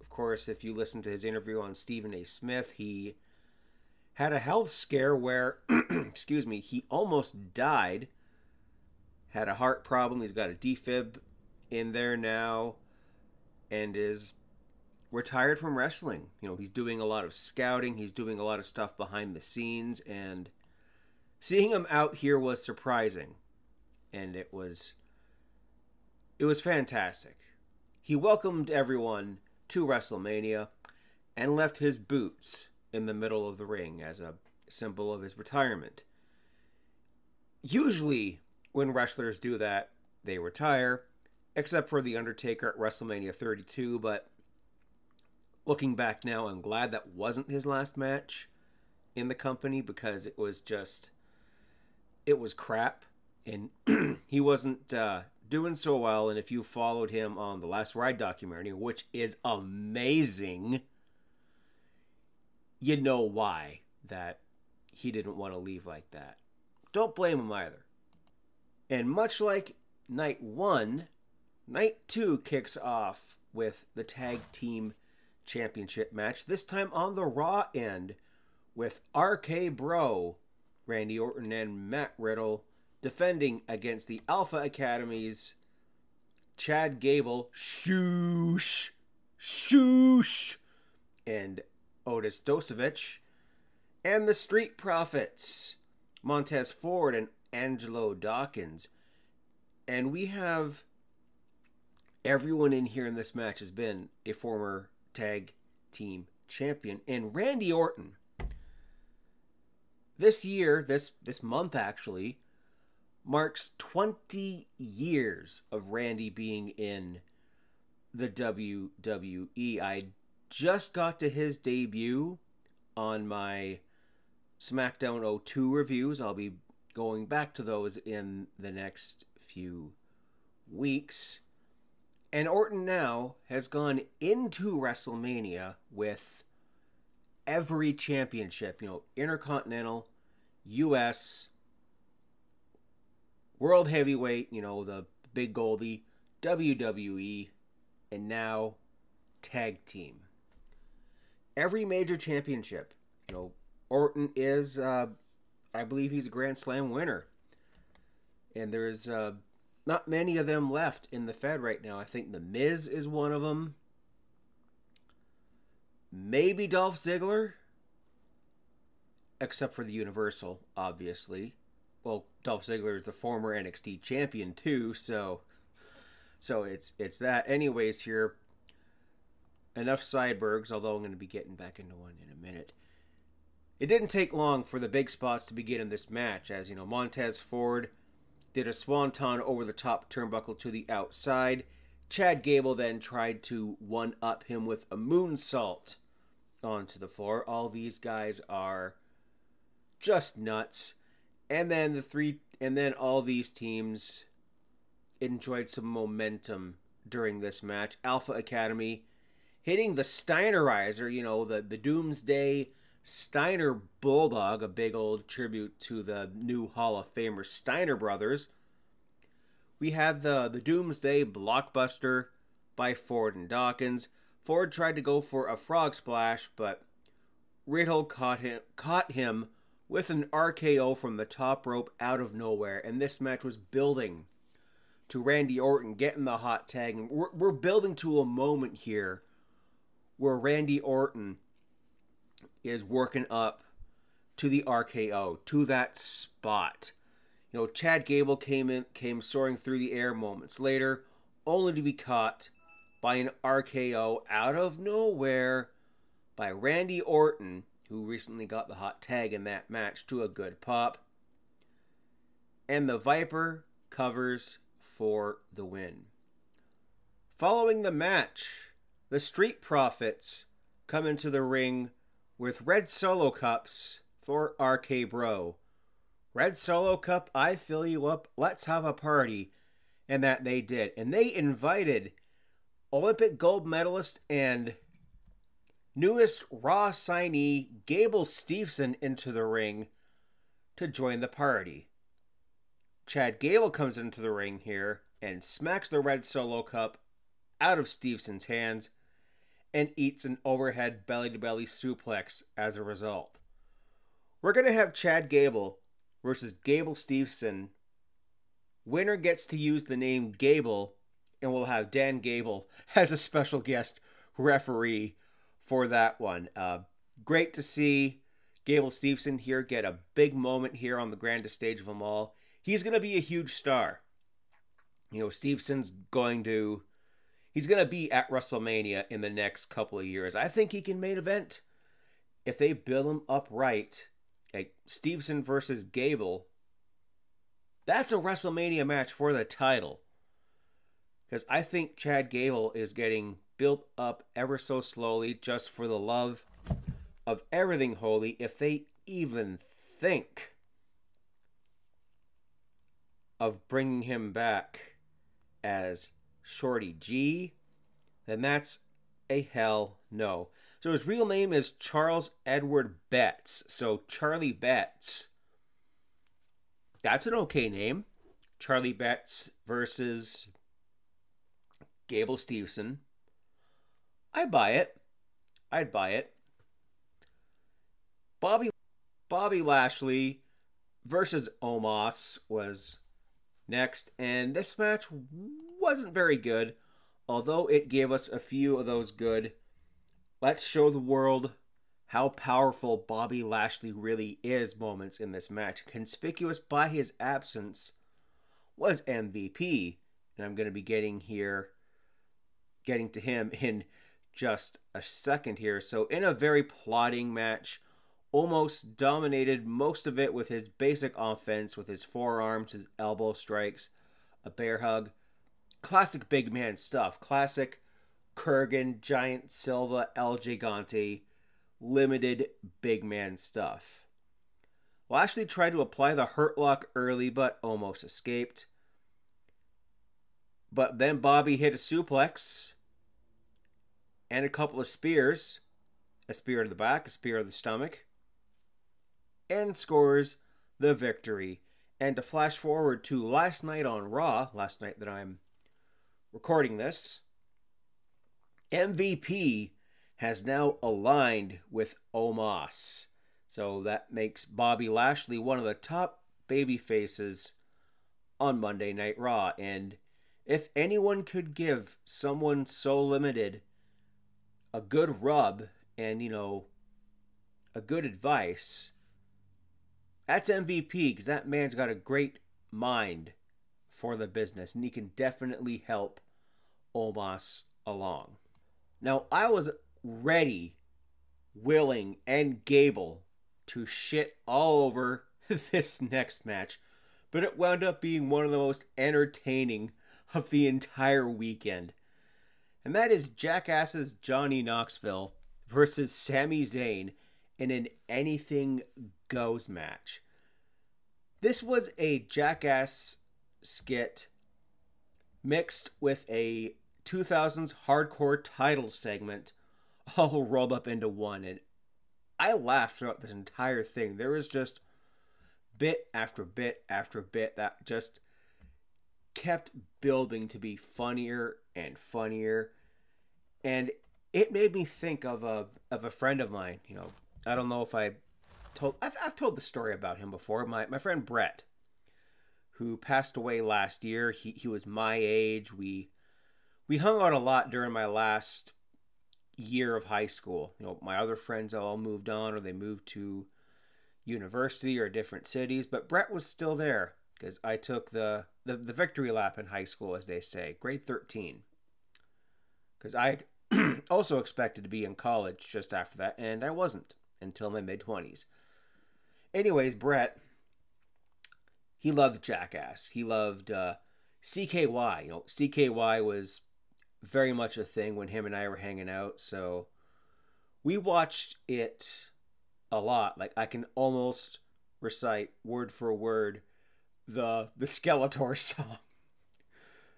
of course, if you listen to his interview on Stephen A. Smith, he had a health scare where, excuse me, he almost died. Had a heart problem. He's got a defib in there now and is retired from wrestling. You know, he's doing a lot of scouting, he's doing a lot of stuff behind the scenes, and seeing him out here was surprising. And it was it was fantastic. He welcomed everyone to WrestleMania and left his boots in the middle of the ring as a symbol of his retirement. Usually, when wrestlers do that, they retire, except for The Undertaker at WrestleMania 32. But looking back now, I'm glad that wasn't his last match in the company because it was just, it was crap. And he wasn't uh, doing so well. And if you followed him on the Last Ride documentary, which is amazing, you know why that he didn't want to leave like that. Don't blame him either. And much like night one, night two kicks off with the tag team championship match, this time on the Raw end with RK Bro, Randy Orton, and Matt Riddle defending against the Alpha Academy's Chad Gable, Shoosh, Shoosh, and Otis Dozovic, and the Street Profits, Montez Ford and Angelo Dawkins. And we have everyone in here in this match has been a former tag team champion. And Randy Orton, this year, this this month actually, marks 20 years of Randy being in the WWE. I just got to his debut on my SmackDown 02 reviews. I'll be going back to those in the next few weeks. And Orton now has gone into WrestleMania with every championship, you know, Intercontinental, US, World Heavyweight, you know, the Big Goldie, WWE, and now Tag Team. Every major championship, you know, Orton is, uh, I believe he's a Grand Slam winner. And there's uh, not many of them left in the Fed right now. I think The Miz is one of them. Maybe Dolph Ziggler. Except for the Universal, obviously. Well, Dolph Ziggler is the former NXT champion too, so so it's it's that. Anyways, here enough sidebergs, although I'm going to be getting back into one in a minute. It didn't take long for the big spots to begin in this match, as you know, Montez Ford did a swanton over the top turnbuckle to the outside. Chad Gable then tried to one up him with a moonsault onto the floor. All these guys are just nuts. And then the three and then all these teams enjoyed some momentum during this match. Alpha Academy hitting the Steinerizer, you know, the, the Doomsday Steiner Bulldog, a big old tribute to the new Hall of Famer Steiner brothers. We had the, the Doomsday Blockbuster by Ford and Dawkins. Ford tried to go for a frog splash, but Riddle caught him caught him with an RKO from the top rope out of nowhere, and this match was building to Randy Orton getting the hot tag. And we're, we're building to a moment here where Randy Orton is working up to the RKO, to that spot. You know, Chad Gable came in came soaring through the air moments later, only to be caught by an RKO out of nowhere by Randy Orton, who recently got the hot tag in that match to a good pop. And the Viper covers for the win. Following the match, the Street Profits come into the ring with red solo cups for RK Bro. Red Solo Cup, I fill you up, let's have a party. And that they did. And they invited Olympic gold medalist and newest Raw signee Gable Steveson into the ring to join the party. Chad Gable comes into the ring here and smacks the red solo cup out of Steveson's hands and eats an overhead belly to belly suplex as a result. We're going to have Chad Gable versus Gable Steveson. Winner gets to use the name Gable, and we'll have Dan Gable as a special guest referee for that one. Uh, great to see Gable Steveson here get a big moment here on the grandest stage of them all. He's going to be a huge star. You know, Steveson's going to he's going to be at WrestleMania in the next couple of years. I think he can main event if they build him up right. Like Steveson versus Gable. That's a WrestleMania match for the title. Because I think Chad Gable is getting built up ever so slowly just for the love of everything holy. If they even think of bringing him back as Shorty G, then that's a hell no. So his real name is Charles Edward Betts. So Charlie Betts. That's an okay name. Charlie Betts versus Gable Steveson. I'd buy it. I'd buy it. Bobby Bobby Lashley versus Omos was next, and this match wasn't very good, although it gave us a few of those good. Let's show the world how powerful Bobby Lashley really is moments in this match. Conspicuous by his absence was MVP, and I'm going to be getting here, getting to him in just a second here. So, in a very plotting match, Omos dominated most of it with his basic offense, with his forearms, his elbow strikes, a bear hug. Classic big man stuff. Classic Kurgan, Giant Silva, El Gigante, limited big man stuff. Lashley tried to apply the hurt lock early, but Omos escaped. But then Bobby hit a suplex and a couple of spears a spear to the back, a spear to the stomach and scores the victory. And to flash forward to last night on Raw, last night that I'm recording this, MVP has now aligned with Omos. So that makes Bobby Lashley one of the top baby faces on Monday Night Raw. And if anyone could give someone so limited a good rub and, you know, a good advice, that's MVP because that man's got a great mind for the business and he can definitely help Omos along. Now, I was ready, willing, and Gable to shit all over this next match, but it wound up being one of the most entertaining of the entire weekend. And that is Jackass's Johnny Knoxville versus Sami Zayn in an anything goes match. This was a Jackass skit mixed with a 2000s hardcore title segment all rolled up into one. And I laughed throughout this entire thing. There was just bit after bit after bit that just kept building to be funnier and funnier. And it made me think of a of a friend of mine. You know, I don't know if I told I've, I've told the story about him before. My my friend Brett, who passed away last year. He he was my age. We we hung out a lot during my last year of high school. You know, my other friends all moved on or they moved to university or different cities, but Brett was still there because I took the, the the victory lap in high school, as they say, grade thirteen. Because I also expected to be in college just after that, and I wasn't until my mid twenties. Anyways, Brett, he loved Jackass. He loved uh, CKY. You know, CKY was very much a thing when him and I were hanging out. So we watched it a lot. Like I can almost recite word for word the the Skeletor song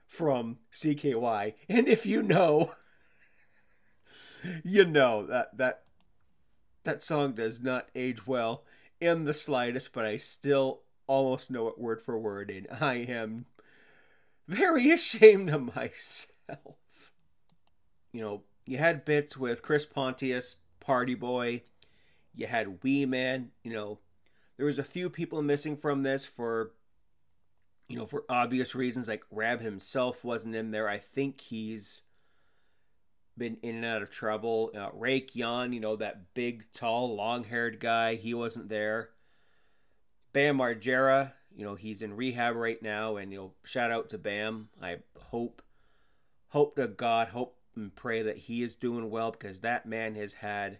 from CKY. And if you know, you know that that that song does not age well in the slightest, but I still almost know it word for word, and I am very ashamed of myself. You know, you had bits with Chris Pontius, Party Boy, you had Wee Man, you know, there was a few people missing from this for you know, for obvious reasons, like Raab Himself wasn't in there. I think he's been in and out of trouble. Uh, Rake Yohn, you know, that big, tall, long haired guy, he wasn't there. Bam Margera, you know, he's in rehab right now, and you know, shout out to Bam. I hope, hope to God, hope and pray that he is doing well because that man has had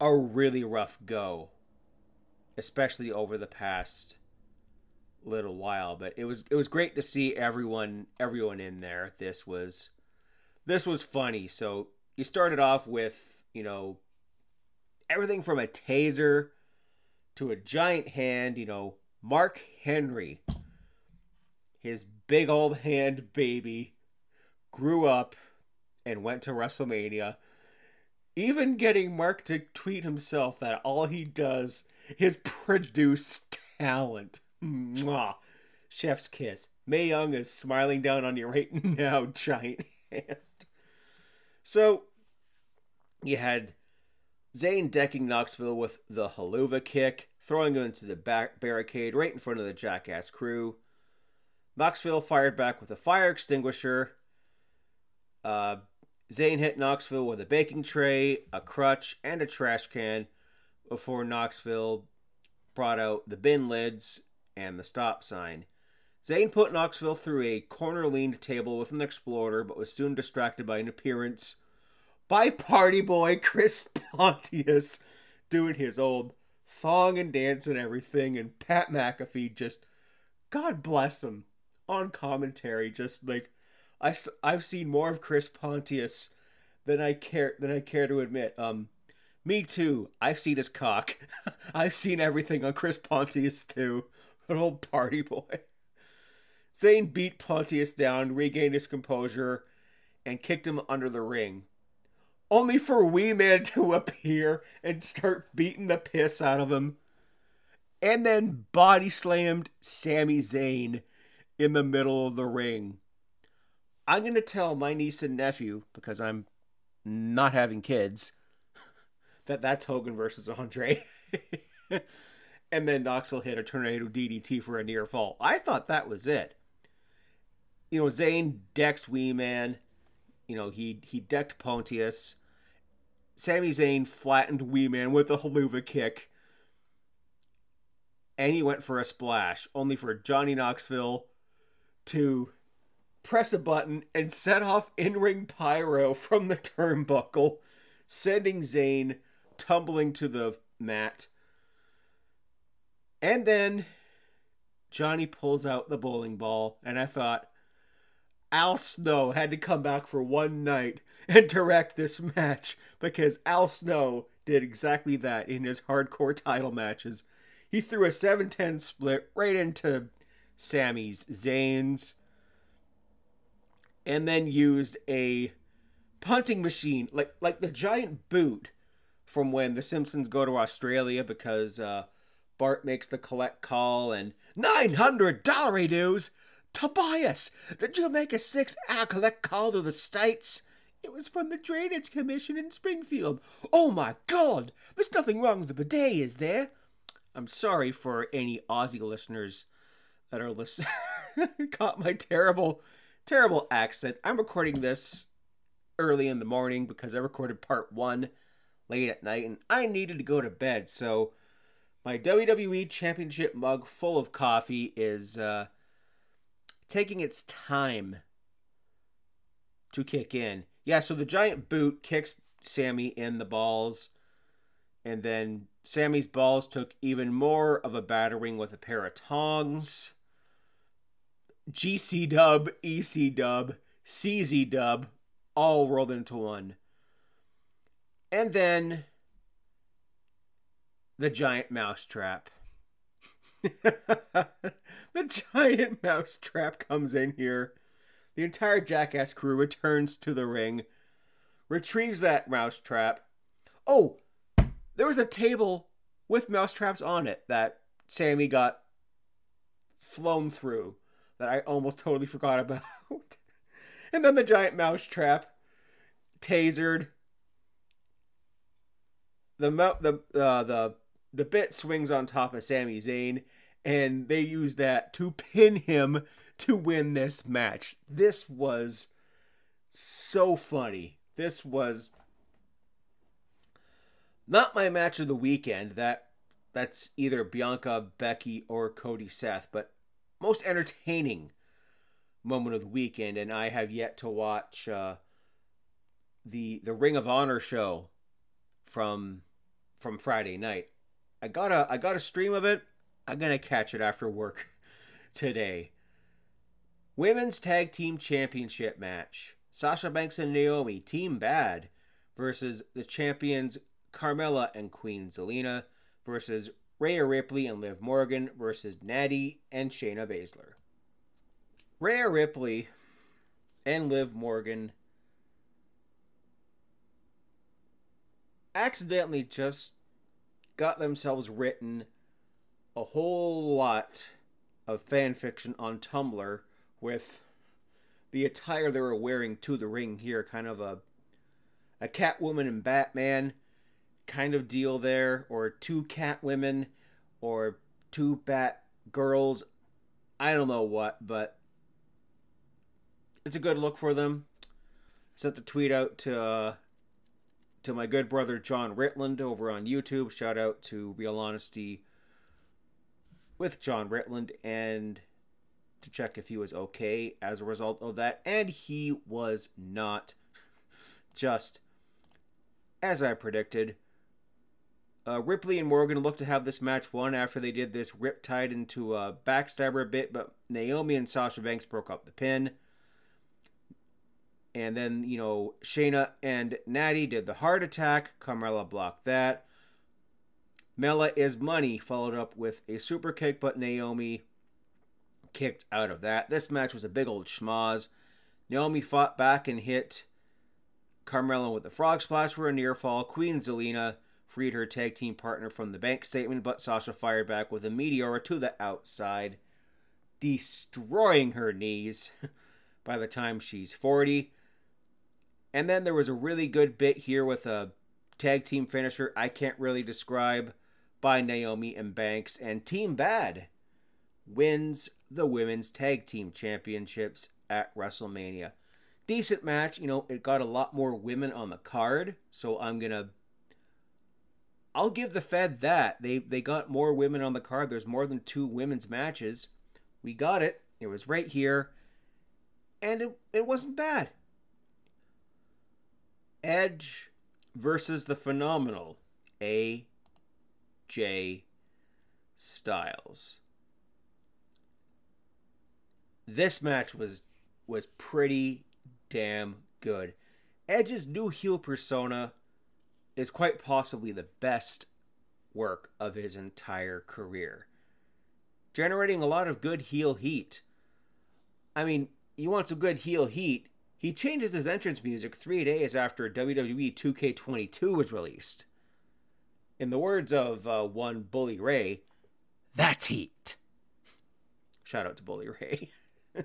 a really rough go, especially over the past little while. But it was it was great to see everyone everyone in there. This was this was funny. So you started off with you know everything from a taser to a giant hand. You know Mark Henry, his big old hand baby, grew up and went to WrestleMania. Even getting Mark to tweet himself that all he does is produce talent. Mwah. Chef's kiss. Mae Young is smiling down on you right now, giant hand. So, you had Zayn decking Knoxville with the Helluva kick, throwing him into the back barricade right in front of the Jackass crew. Knoxville fired back with a fire extinguisher. Uh, Zayn hit Knoxville with a baking tray, a crutch, and a trash can before Knoxville brought out the bin lids and the stop sign. Zayn put Knoxville through a corner leaned table with an exploder, but was soon distracted by an appearance by party boy Chris Pontius doing his old thong and dance and everything, and Pat McAfee just, God bless him, on commentary, just like I, I've seen more of Chris Pontius than I care than I care to admit. Um, me too. I've seen his cock. I've seen everything on Chris Pontius too. An old party boy. Zayn beat Pontius down, regained his composure, and kicked him under the ring. Only for Wee Man to appear and start beating the piss out of him. And then body slammed Sami Zayn in the middle of the ring. I'm going to tell my niece and nephew, because I'm not having kids, that that's Hogan versus Andre. and then Knoxville hit a tornado DDT for a near fall. I thought that was it. You know, Zayn decks Wee Man. You know, he he decked Pontius. Sami Zayn flattened Wee Man with a Helluva kick. And he went for a splash, only for Johnny Knoxville to press a button and set off in ring pyro from the turnbuckle, sending Zayn tumbling to the mat. And then Johnny pulls out the bowling ball, and I thought Al Snow had to come back for one night and direct this match because Al Snow did exactly that in his hardcore title matches. He threw a 7 10 split right into Sami's Zayn's and then used a punting machine like like the giant boot from when the Simpsons go to Australia because uh, Bart makes the collect call and 900 dollar dues. Tobias, did you make a six hour collect call to the States? It was from the Drainage Commission in Springfield. Oh my god! There's nothing wrong with the bidet, is there? I'm sorry for any Aussie listeners that are listening. Caught my terrible, terrible accent. I'm recording this early in the morning because I recorded part one late at night and I needed to go to bed. So my WWE Championship mug full of coffee is uh, taking its time to kick in. Yeah, so the giant boot kicks Sami in the balls, and then Sami's balls took even more of a battering with a pair of tongs. GC dub, EC dub, CZ dub, all rolled into one. And then the giant mousetrap. the giant mousetrap comes in here. The entire jackass crew returns to the ring, retrieves that mousetrap. Oh, there was a table with mousetraps on it that Sami got flown through that I almost totally forgot about. and then the giant mousetrap tasered. The the uh, the the bit swings on top of Sami Zayn, and they use that to pin him to win this match. This was so funny. This was not my match of the weekend. That that's either Bianca, Becky, or Cody Seth, but most entertaining moment of the weekend. And I have yet to watch uh, the the Ring of Honor show from from Friday night. I got a I got a stream of it. I'm gonna catch it after work today. Women's Tag Team Championship match. Sasha Banks and Naomi, Team Bad, versus the champions Carmella and Queen Zelina versus Rhea Ripley and Liv Morgan versus Natty and Shayna Baszler. Rhea Ripley and Liv Morgan accidentally just got themselves written a whole lot of fan fiction on Tumblr with the attire they were wearing to the ring here, kind of a a Catwoman and Batman kind of deal there, or two Catwomen, or two Bat girls. I don't know what, but it's a good look for them. Sent the tweet out to uh, to my good brother John Ritland over on YouTube. Shout out to Real Honesty with John Ritland and to check if he was okay as a result of that. And he was not. Just as I predicted. Uh, Ripley and Morgan looked to have this match won after they did this Riptide into a backstabber bit, but Naomi and Sasha Banks broke up the pin. And then, you know, Shayna and Natty did the heart attack. Carmella blocked that. Mella is money, followed up with a super kick, but Naomi kicked out of that. This match was a big old schmoz. Naomi fought back and hit Carmella with a frog splash for a near fall. Queen Zelina freed her tag team partner from the bank statement, but Sasha fired back with a meteor to the outside, destroying her knees by the time she's 40. And then there was a really good bit here with a tag team finisher I can't really describe by Naomi and Banks. And Team Bad wins the Women's Tag Team Championships at WrestleMania. Decent match. You know, it got a lot more women on the card. So I'm going to. I'll give the Fed that. They they got more women on the card. There's more than two women's matches. We got it. It was right here. And it, it wasn't bad. Edge versus the phenomenal AJ Styles. this match was was pretty damn good. Edge's new heel persona is quite possibly the best work of his entire career, generating a lot of good heel heat. I mean, you want some good heel heat? He changes his entrance music three days after WWE 2K22 was released. In the words of uh, one Bully Ray, that's heat. Shout out to Bully Ray.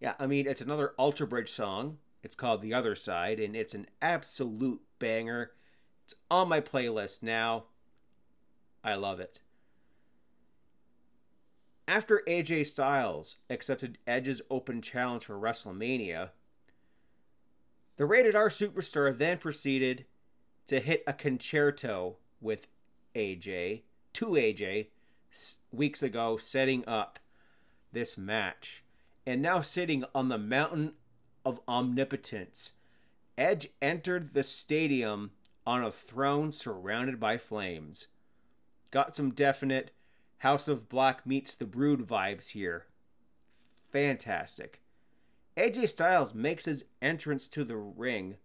yeah, I mean, it's another Alter Bridge song. It's called The Other Side, and it's an absolute banger. It's on my playlist now. I love it. After AJ Styles accepted Edge's open challenge for WrestleMania, the rated R superstar then proceeded to hit a con-chair-to with AJ, to AJ, weeks ago, setting up this match. And now sitting on the mountain of omnipotence, Edge entered the stadium on a throne surrounded by flames. Got some definite House of Black meets the Brood vibes here. Fantastic. AJ Styles makes his entrance to the ring,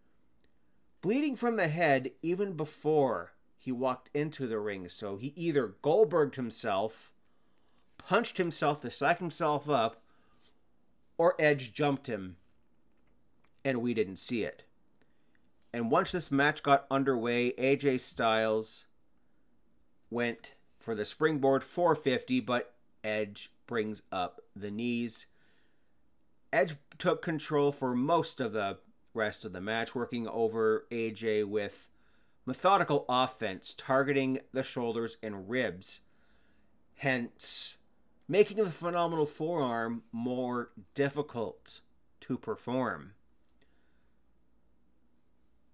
bleeding from the head even before he walked into the ring. So he either Goldberged himself, punched himself to psych himself up, or Edge jumped him, and we didn't see it. And once this match got underway, AJ Styles went for the springboard 450, but Edge brings up the knees. Edge took control for most of the rest of the match, working over AJ with methodical offense, targeting the shoulders and ribs, hence making the phenomenal forearm more difficult to perform.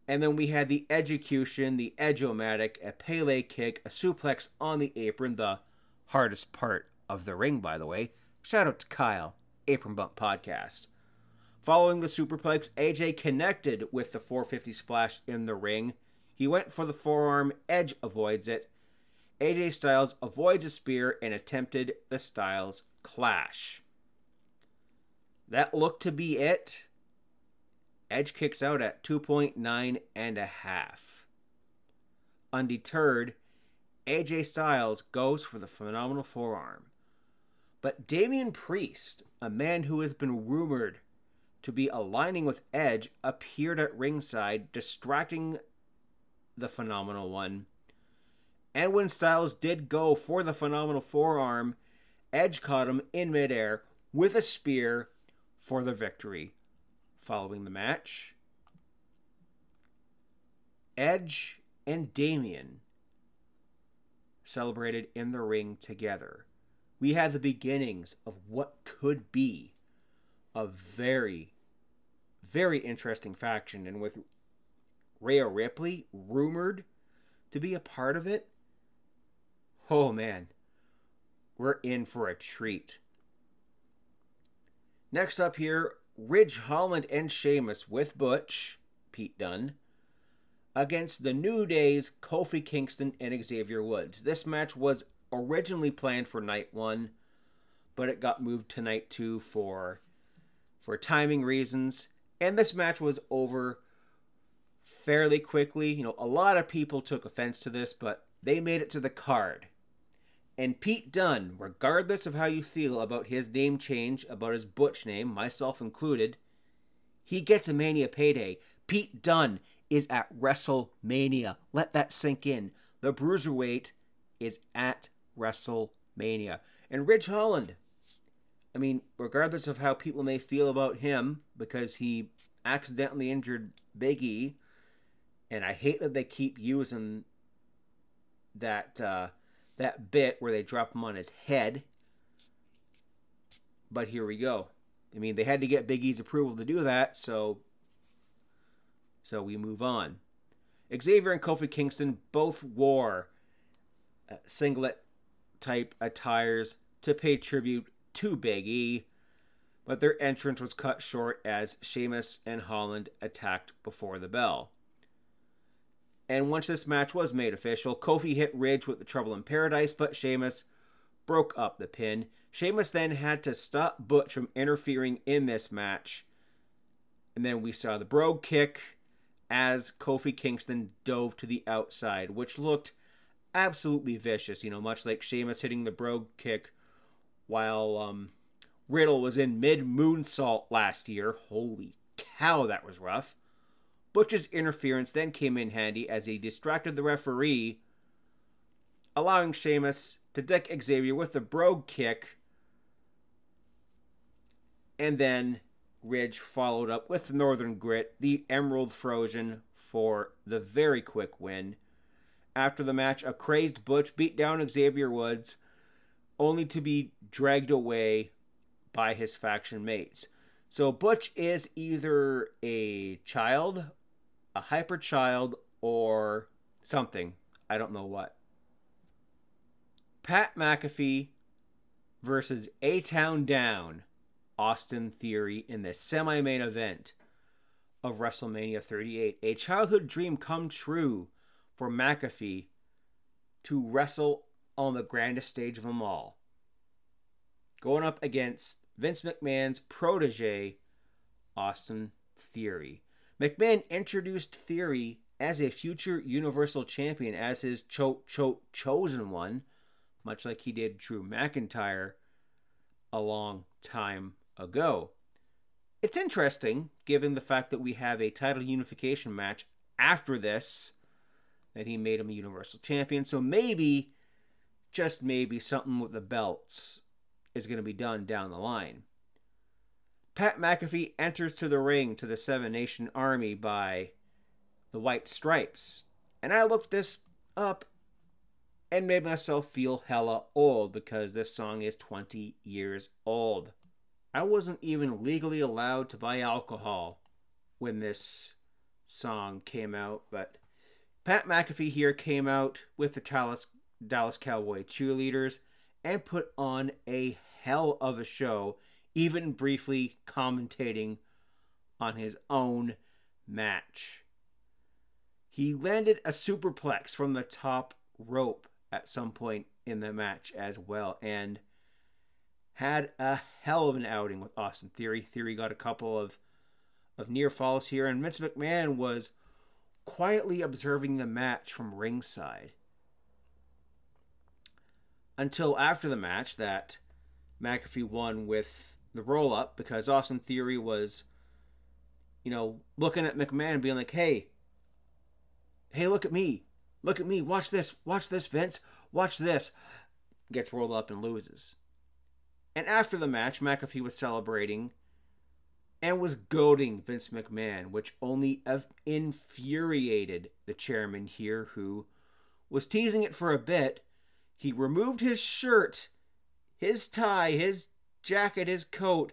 And then we had the execution, the edge-o-matic, a Pele kick, a suplex on the apron, the hardest part of the ring, by the way. Shout out to Kyle, Apron Bump Podcast. Following the superplex, AJ connected with the 450 splash in the ring. He went for the forearm, Edge avoids it. AJ Styles avoids a spear and attempted the Styles clash. That looked to be it. Edge kicks out at 2.9 and a half. Undeterred, AJ Styles goes for the phenomenal forearm. But Damian Priest, a man who has been rumored to be aligning with Edge, appeared at ringside, distracting the phenomenal one. And when Styles did go for the phenomenal forearm, Edge caught him in midair with a spear for the victory following the match. Edge and Damian celebrated in the ring together. We had the beginnings of what could be a very, very interesting faction. And with Rhea Ripley rumored to be a part of it, oh man, we're in for a treat. Next up here, Ridge Holland and Sheamus with Butch, Pete Dunne, against the New Day's Kofi Kingston and Xavier Woods. This match was originally planned for night one, but it got moved to night two for for timing reasons. And this match was over fairly quickly. You know, a lot of people took offense to this, but they made it to the card. And Pete Dunne, regardless of how you feel about his name change, about his Butch name, myself included, he gets a Mania payday. Pete Dunne is at WrestleMania. Let that sink in. The Bruiserweight is at WrestleMania. And Ridge Holland, I mean, regardless of how people may feel about him, because he accidentally injured Big E, and I hate that they keep using that uh, that bit where they drop him on his head. But here we go. I mean, they had to get Big E's approval to do that, so so we move on. Xavier and Kofi Kingston both wore uh, singlet type attires to pay tribute to Big E, but their entrance was cut short as Sheamus and Holland attacked before the bell. And once this match was made official, Kofi hit Ridge with the Trouble in Paradise, but Sheamus broke up the pin. Sheamus then had to stop Butch from interfering in this match. And then we saw the Brogue kick as Kofi Kingston dove to the outside, which looked absolutely vicious, you know, much like Sheamus hitting the Brogue kick while um, Riddle was in mid moonsault last year. Holy cow, that was rough. Butch's interference then came in handy as he distracted the referee, allowing Sheamus to deck Xavier with the Brogue kick. And then Ridge followed up with Northern Grit, the Emerald Frozen, for the very quick win. After the match, a crazed Butch beat down Xavier Woods, only to be dragged away by his faction mates. So Butch is either a child, a hyper child, or something. I don't know what. Pat McAfee versus A Town Down, Austin Theory in the semi main event of WrestleMania 38. A childhood dream come true for McAfee to wrestle on the grandest stage of them all. Going up against Vince McMahon's protege, Austin Theory. McMahon introduced Theory as a future Universal Champion as his cho- cho- chosen one, much like he did Drew McIntyre a long time ago. It's interesting, given the fact that we have a title unification match after this, that he made him a Universal Champion. So maybe, just maybe, something with the belts is going to be done down the line. Pat McAfee enters to the ring to the Seven Nation Army by the White Stripes. And I looked this up and made myself feel hella old because this song is 20 years old. I wasn't even legally allowed to buy alcohol when this song came out, but Pat McAfee here came out with the Dallas, Dallas Cowboy cheerleaders and put on a hell of a show, even briefly commentating on his own match. He landed a superplex from the top rope at some point in the match as well and had a hell of an outing with Austin Theory. Theory got a couple of of near falls here and Vince McMahon was quietly observing the match from ringside until after the match that McAfee won with the roll up because Austin Theory was, you know, looking at McMahon being like, hey, hey, look at me. Look at me. Watch this. Watch this, Vince. Watch this. Gets rolled up and loses. And after the match, McAfee was celebrating and was goading Vince McMahon, which only infuriated the chairman here, who was teasing it for a bit. He removed his shirt, his tie, his jacket, his coat,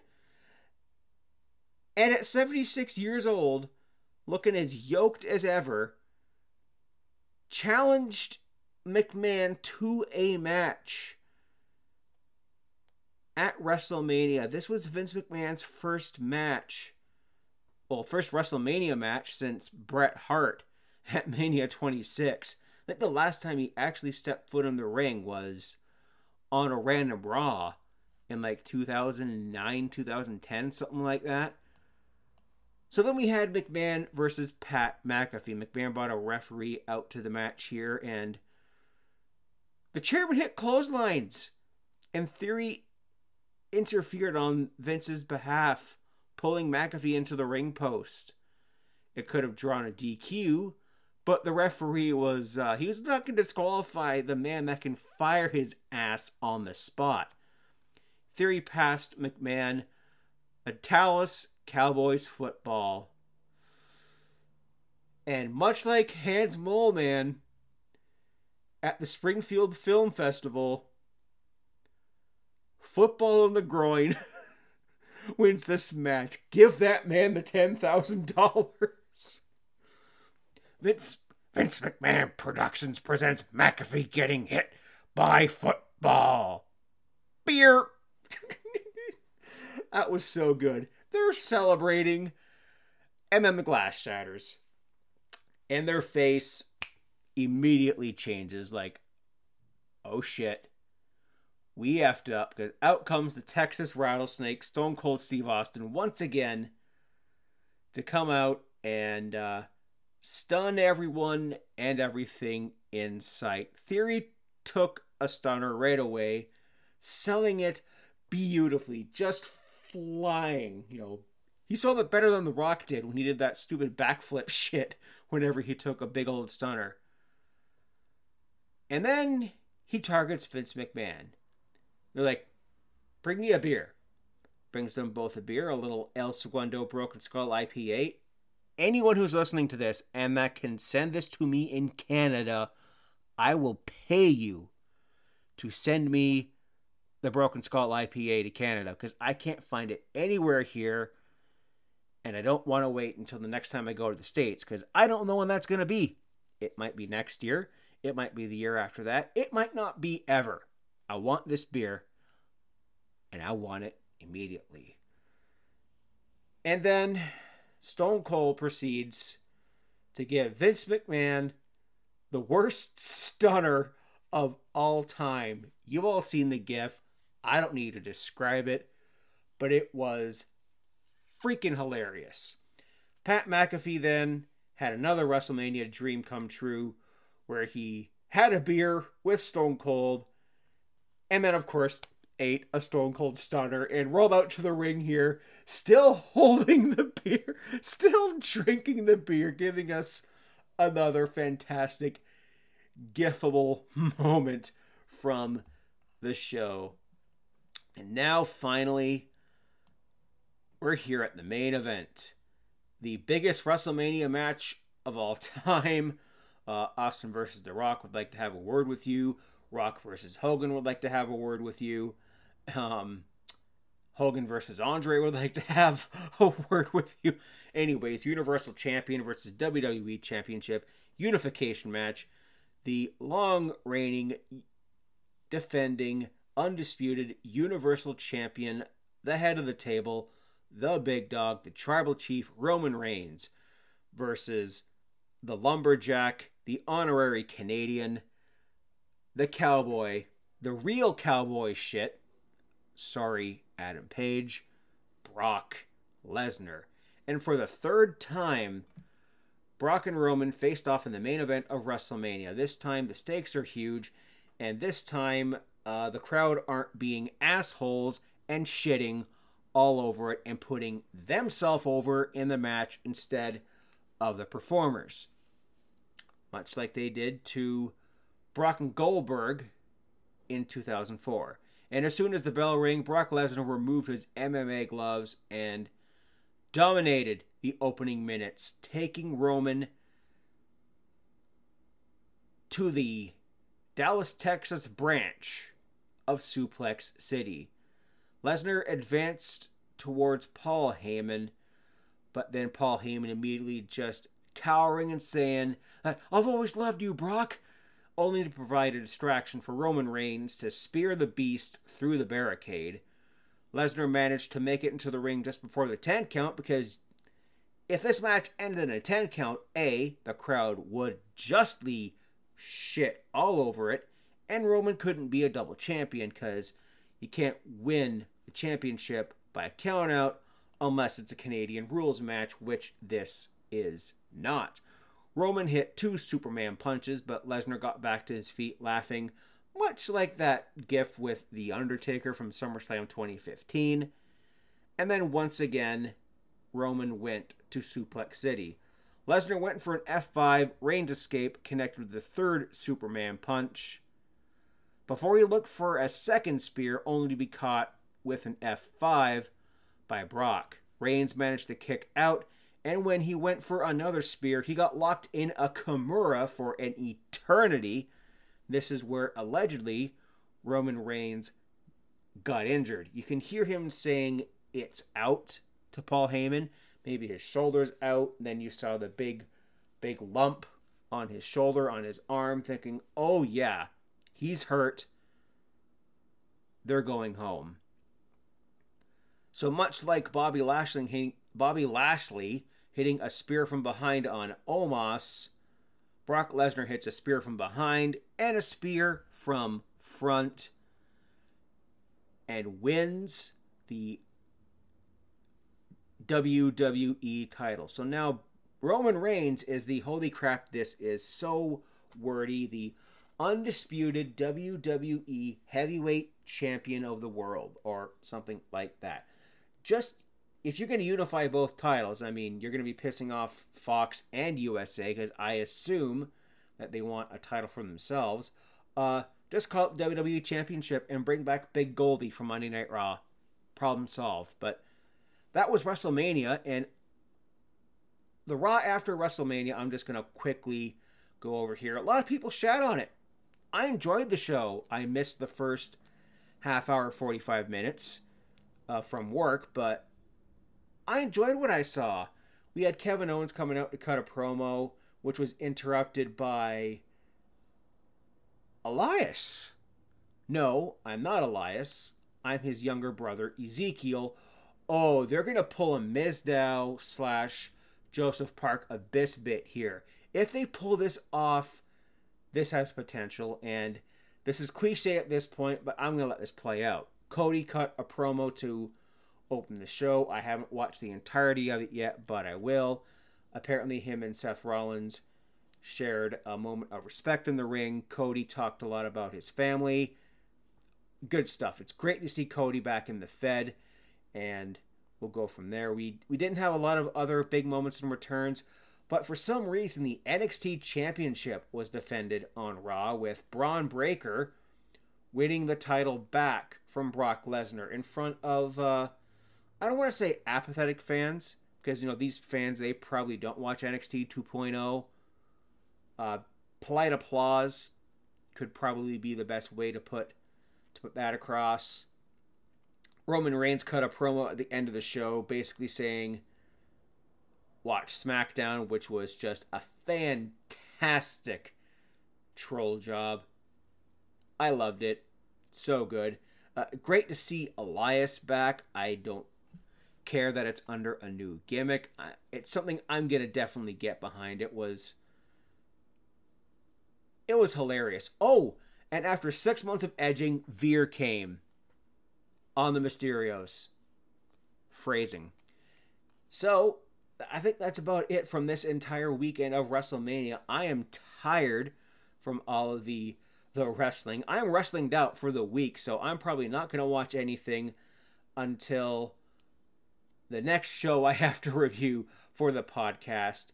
and at 76 years old, looking as yoked as ever, challenged McMahon to a match at WrestleMania. This was Vince McMahon's first match. Well, first WrestleMania match since Bret Hart at Mania 26. Think the last time he actually stepped foot in the ring was on a random Raw in like 2009, 2010, something like that. So then we had McMahon versus Pat McAfee. McMahon brought a referee out to the match here, and the chairman hit clotheslines. And Theory interfered on Vince's behalf, pulling McAfee into the ring post. It could have drawn a DQ, but the referee was uh, he was not going to disqualify the man that can fire his ass on the spot. Theory passed McMahon a Dallas Cowboys football. And much like Hans Moleman at the Springfield Film Festival, football in the groin wins this match. Give that man the ten thousand dollars. Vince Vince McMahon Productions presents McAfee getting hit by football. Beer. that was so good. They're celebrating, and then the glass shatters, and their face immediately changes. Like, oh shit, we effed up because out comes the Texas Rattlesnake, Stone Cold Steve Austin, once again to come out and uh, stun everyone and everything in sight. Theory took a stunner right away, selling it beautifully, just flying. You know, he sold it better than The Rock did when he did that stupid backflip shit whenever he took a big old stunner. And then he targets Vince McMahon. They're like, bring me a beer. Brings them both a beer, a little El Segundo Broken Skull IPA. Anyone who's listening to this and that can send this to me in Canada, I will pay you to send me the Broken Skull IPA to Canada because I can't find it anywhere here. And I don't want to wait until the next time I go to the States because I don't know when that's going to be. It might be next year. It might be the year after that. It might not be ever. I want this beer and I want it immediately. And then Stone Cold proceeds to give Vince McMahon the worst stunner of all time. You've all seen the GIF. I don't need to describe it, but it was freaking hilarious. Pat McAfee then had another WrestleMania dream come true where he had a beer with Stone Cold and then, of course, ate a Stone Cold Stunner and rolled out to the ring here, still holding the beer, still drinking the beer, giving us another fantastic, gifable moment from the show. And now, finally, we're here at the main event. The biggest WrestleMania match of all time. Uh, Austin versus The Rock would like to have a word with you. Rock versus Hogan would like to have a word with you. Um, Hogan versus Andre would like to have a word with you. Anyways, Universal Champion versus WWE Championship unification match. The long reigning, defending, undisputed Universal Champion, the head of the table, the big dog, the tribal chief, Roman Reigns, versus the lumberjack, the honorary Canadian, the cowboy, the real cowboy shit. Sorry, Adam Page, Brock Lesnar. And for the third time, Brock and Roman faced off in the main event of WrestleMania. This time the stakes are huge, and this time uh, the crowd aren't being assholes and shitting all over it and putting themselves over in the match instead of the performers. Much like they did to Brock and Goldberg in 2004. And as soon as the bell rang, Brock Lesnar removed his MMA gloves and dominated the opening minutes, taking Roman to the Dallas, Texas branch of Suplex City. Lesnar advanced towards Paul Heyman, but then Paul Heyman immediately just cowering and saying, that I've always loved you, Brock only to provide a distraction for Roman Reigns to spear the beast through the barricade. Lesnar managed to make it into the ring just before the 10 count because if this match ended in a 10 count, A, the crowd would justly shit all over it, and Roman couldn't be a double champion because you can't win the championship by a count out unless it's a Canadian rules match, which this is not. Roman hit two Superman punches, but Lesnar got back to his feet laughing, much like that gif with The Undertaker from SummerSlam 2015. And then once again, Roman went to Suplex City. Lesnar went for an F5, Reigns escape, connected with the third Superman punch. Before he looked for a second spear, only to be caught with an F5 by Brock. Reigns managed to kick out and when he went for another spear, he got locked in a Kimura for an eternity. This is where allegedly Roman Reigns got injured. You can hear him saying it's out to Paul Heyman. Maybe his shoulder's out. Then you saw the big, big lump on his shoulder, on his arm, thinking, oh yeah, he's hurt. They're going home. So much like Bobby Lashley, Bobby Lashley hitting a spear from behind on Omos. Brock Lesnar hits a spear from behind and a spear from front. and wins the WWE title. So now Roman Reigns is the holy crap, this is so wordy, the undisputed WWE heavyweight champion of the world, or something like that. Just if you're going to unify both titles, I mean, you're going to be pissing off Fox and USA because I assume that they want a title for themselves. Uh, just call it WWE Championship and bring back Big Goldie from Monday Night Raw. Problem solved. But that was WrestleMania, and the Raw after WrestleMania, I'm just going to quickly go over here. A lot of people shat on it. I enjoyed the show. I missed the first half hour, 45 minutes uh, from work, but I enjoyed what I saw. We had Kevin Owens coming out to cut a promo, which was interrupted by Elias. No, I'm not Elias. I'm his younger brother, Ezekiel. Oh, they're going to pull a Mizdow slash Joseph Park Abyss bit here. If they pull this off, this has potential. And this is cliche at this point, but I'm going to let this play out. Cody cut a promo to open the show. I haven't watched the entirety of it yet, but I will. Apparently, him and Seth Rollins shared a moment of respect in the ring. Cody talked a lot about his family. Good stuff. It's great to see Cody back in the Fed, and we'll go from there. We we didn't have a lot of other big moments and returns, but for some reason the NXT Championship was defended on Raw with Bron Breakker winning the title back from Brock Lesnar in front of uh, I don't want to say apathetic fans because you know these fans they probably don't watch NXT 2.0 uh, polite applause could probably be the best way to put to put that across. Roman Reigns cut a promo at the end of the show, basically saying, "Watch SmackDown," which was just a fantastic troll job. I loved it, so good. Uh, great to see Elias back. I don't care that it's under a new gimmick. It's something I'm gonna definitely get behind. It was it was hilarious. Oh, and after six months of edging, Veer came on the Mysterios. Phrasing. So, I think that's about it from this entire weekend of WrestleMania. I am tired from all of the the wrestling. I'm wrestling out for the week, so I'm probably not to watch anything until the next show I have to review for the podcast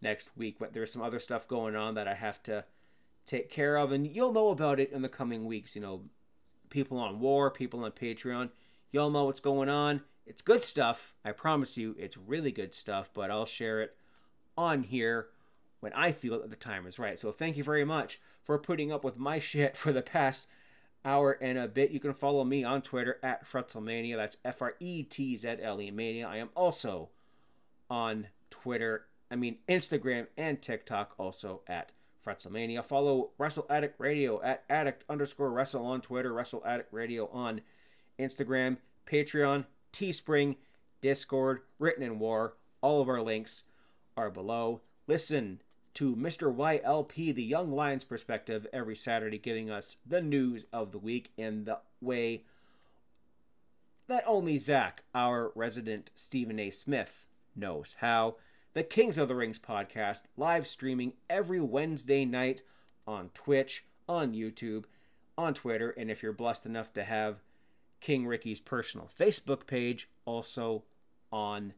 next week. But there's some other stuff going on that I have to take care of, and you'll know about it in the coming weeks. You know, people on War, people on Patreon, you'll know what's going on. It's good stuff. I promise you, it's really good stuff, but I'll share it on here when I feel that the time is right. So thank you very much for putting up with my shit for the past hour and a bit. You can follow me on Twitter at Fretzelmania. That's F R E T Z L E Mania. I am also on Twitter, I mean Instagram and TikTok, also at Fretzelmania. Follow Wrestle Addict Radio at addict underscore wrestle on Twitter, Wrestle Addict Radio on Instagram, Patreon, Teespring, Discord, Written in War. All of our links are below. Listen to Mr. YLP, the Young Lions perspective, every Saturday, giving us the news of the week in the way that only Zach, our resident Stephen A. Smith, knows how the Kings of the Rings podcast, live streaming every Wednesday night on Twitch, on YouTube, on Twitter, and if you're blessed enough to have King Ricky's personal Facebook page, also on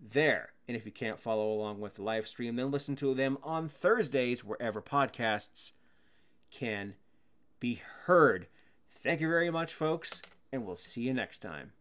there. And if you can't follow along with the live stream, then listen to them on Thursdays wherever podcasts can be heard. Thank you very much, folks, and we'll see you next time.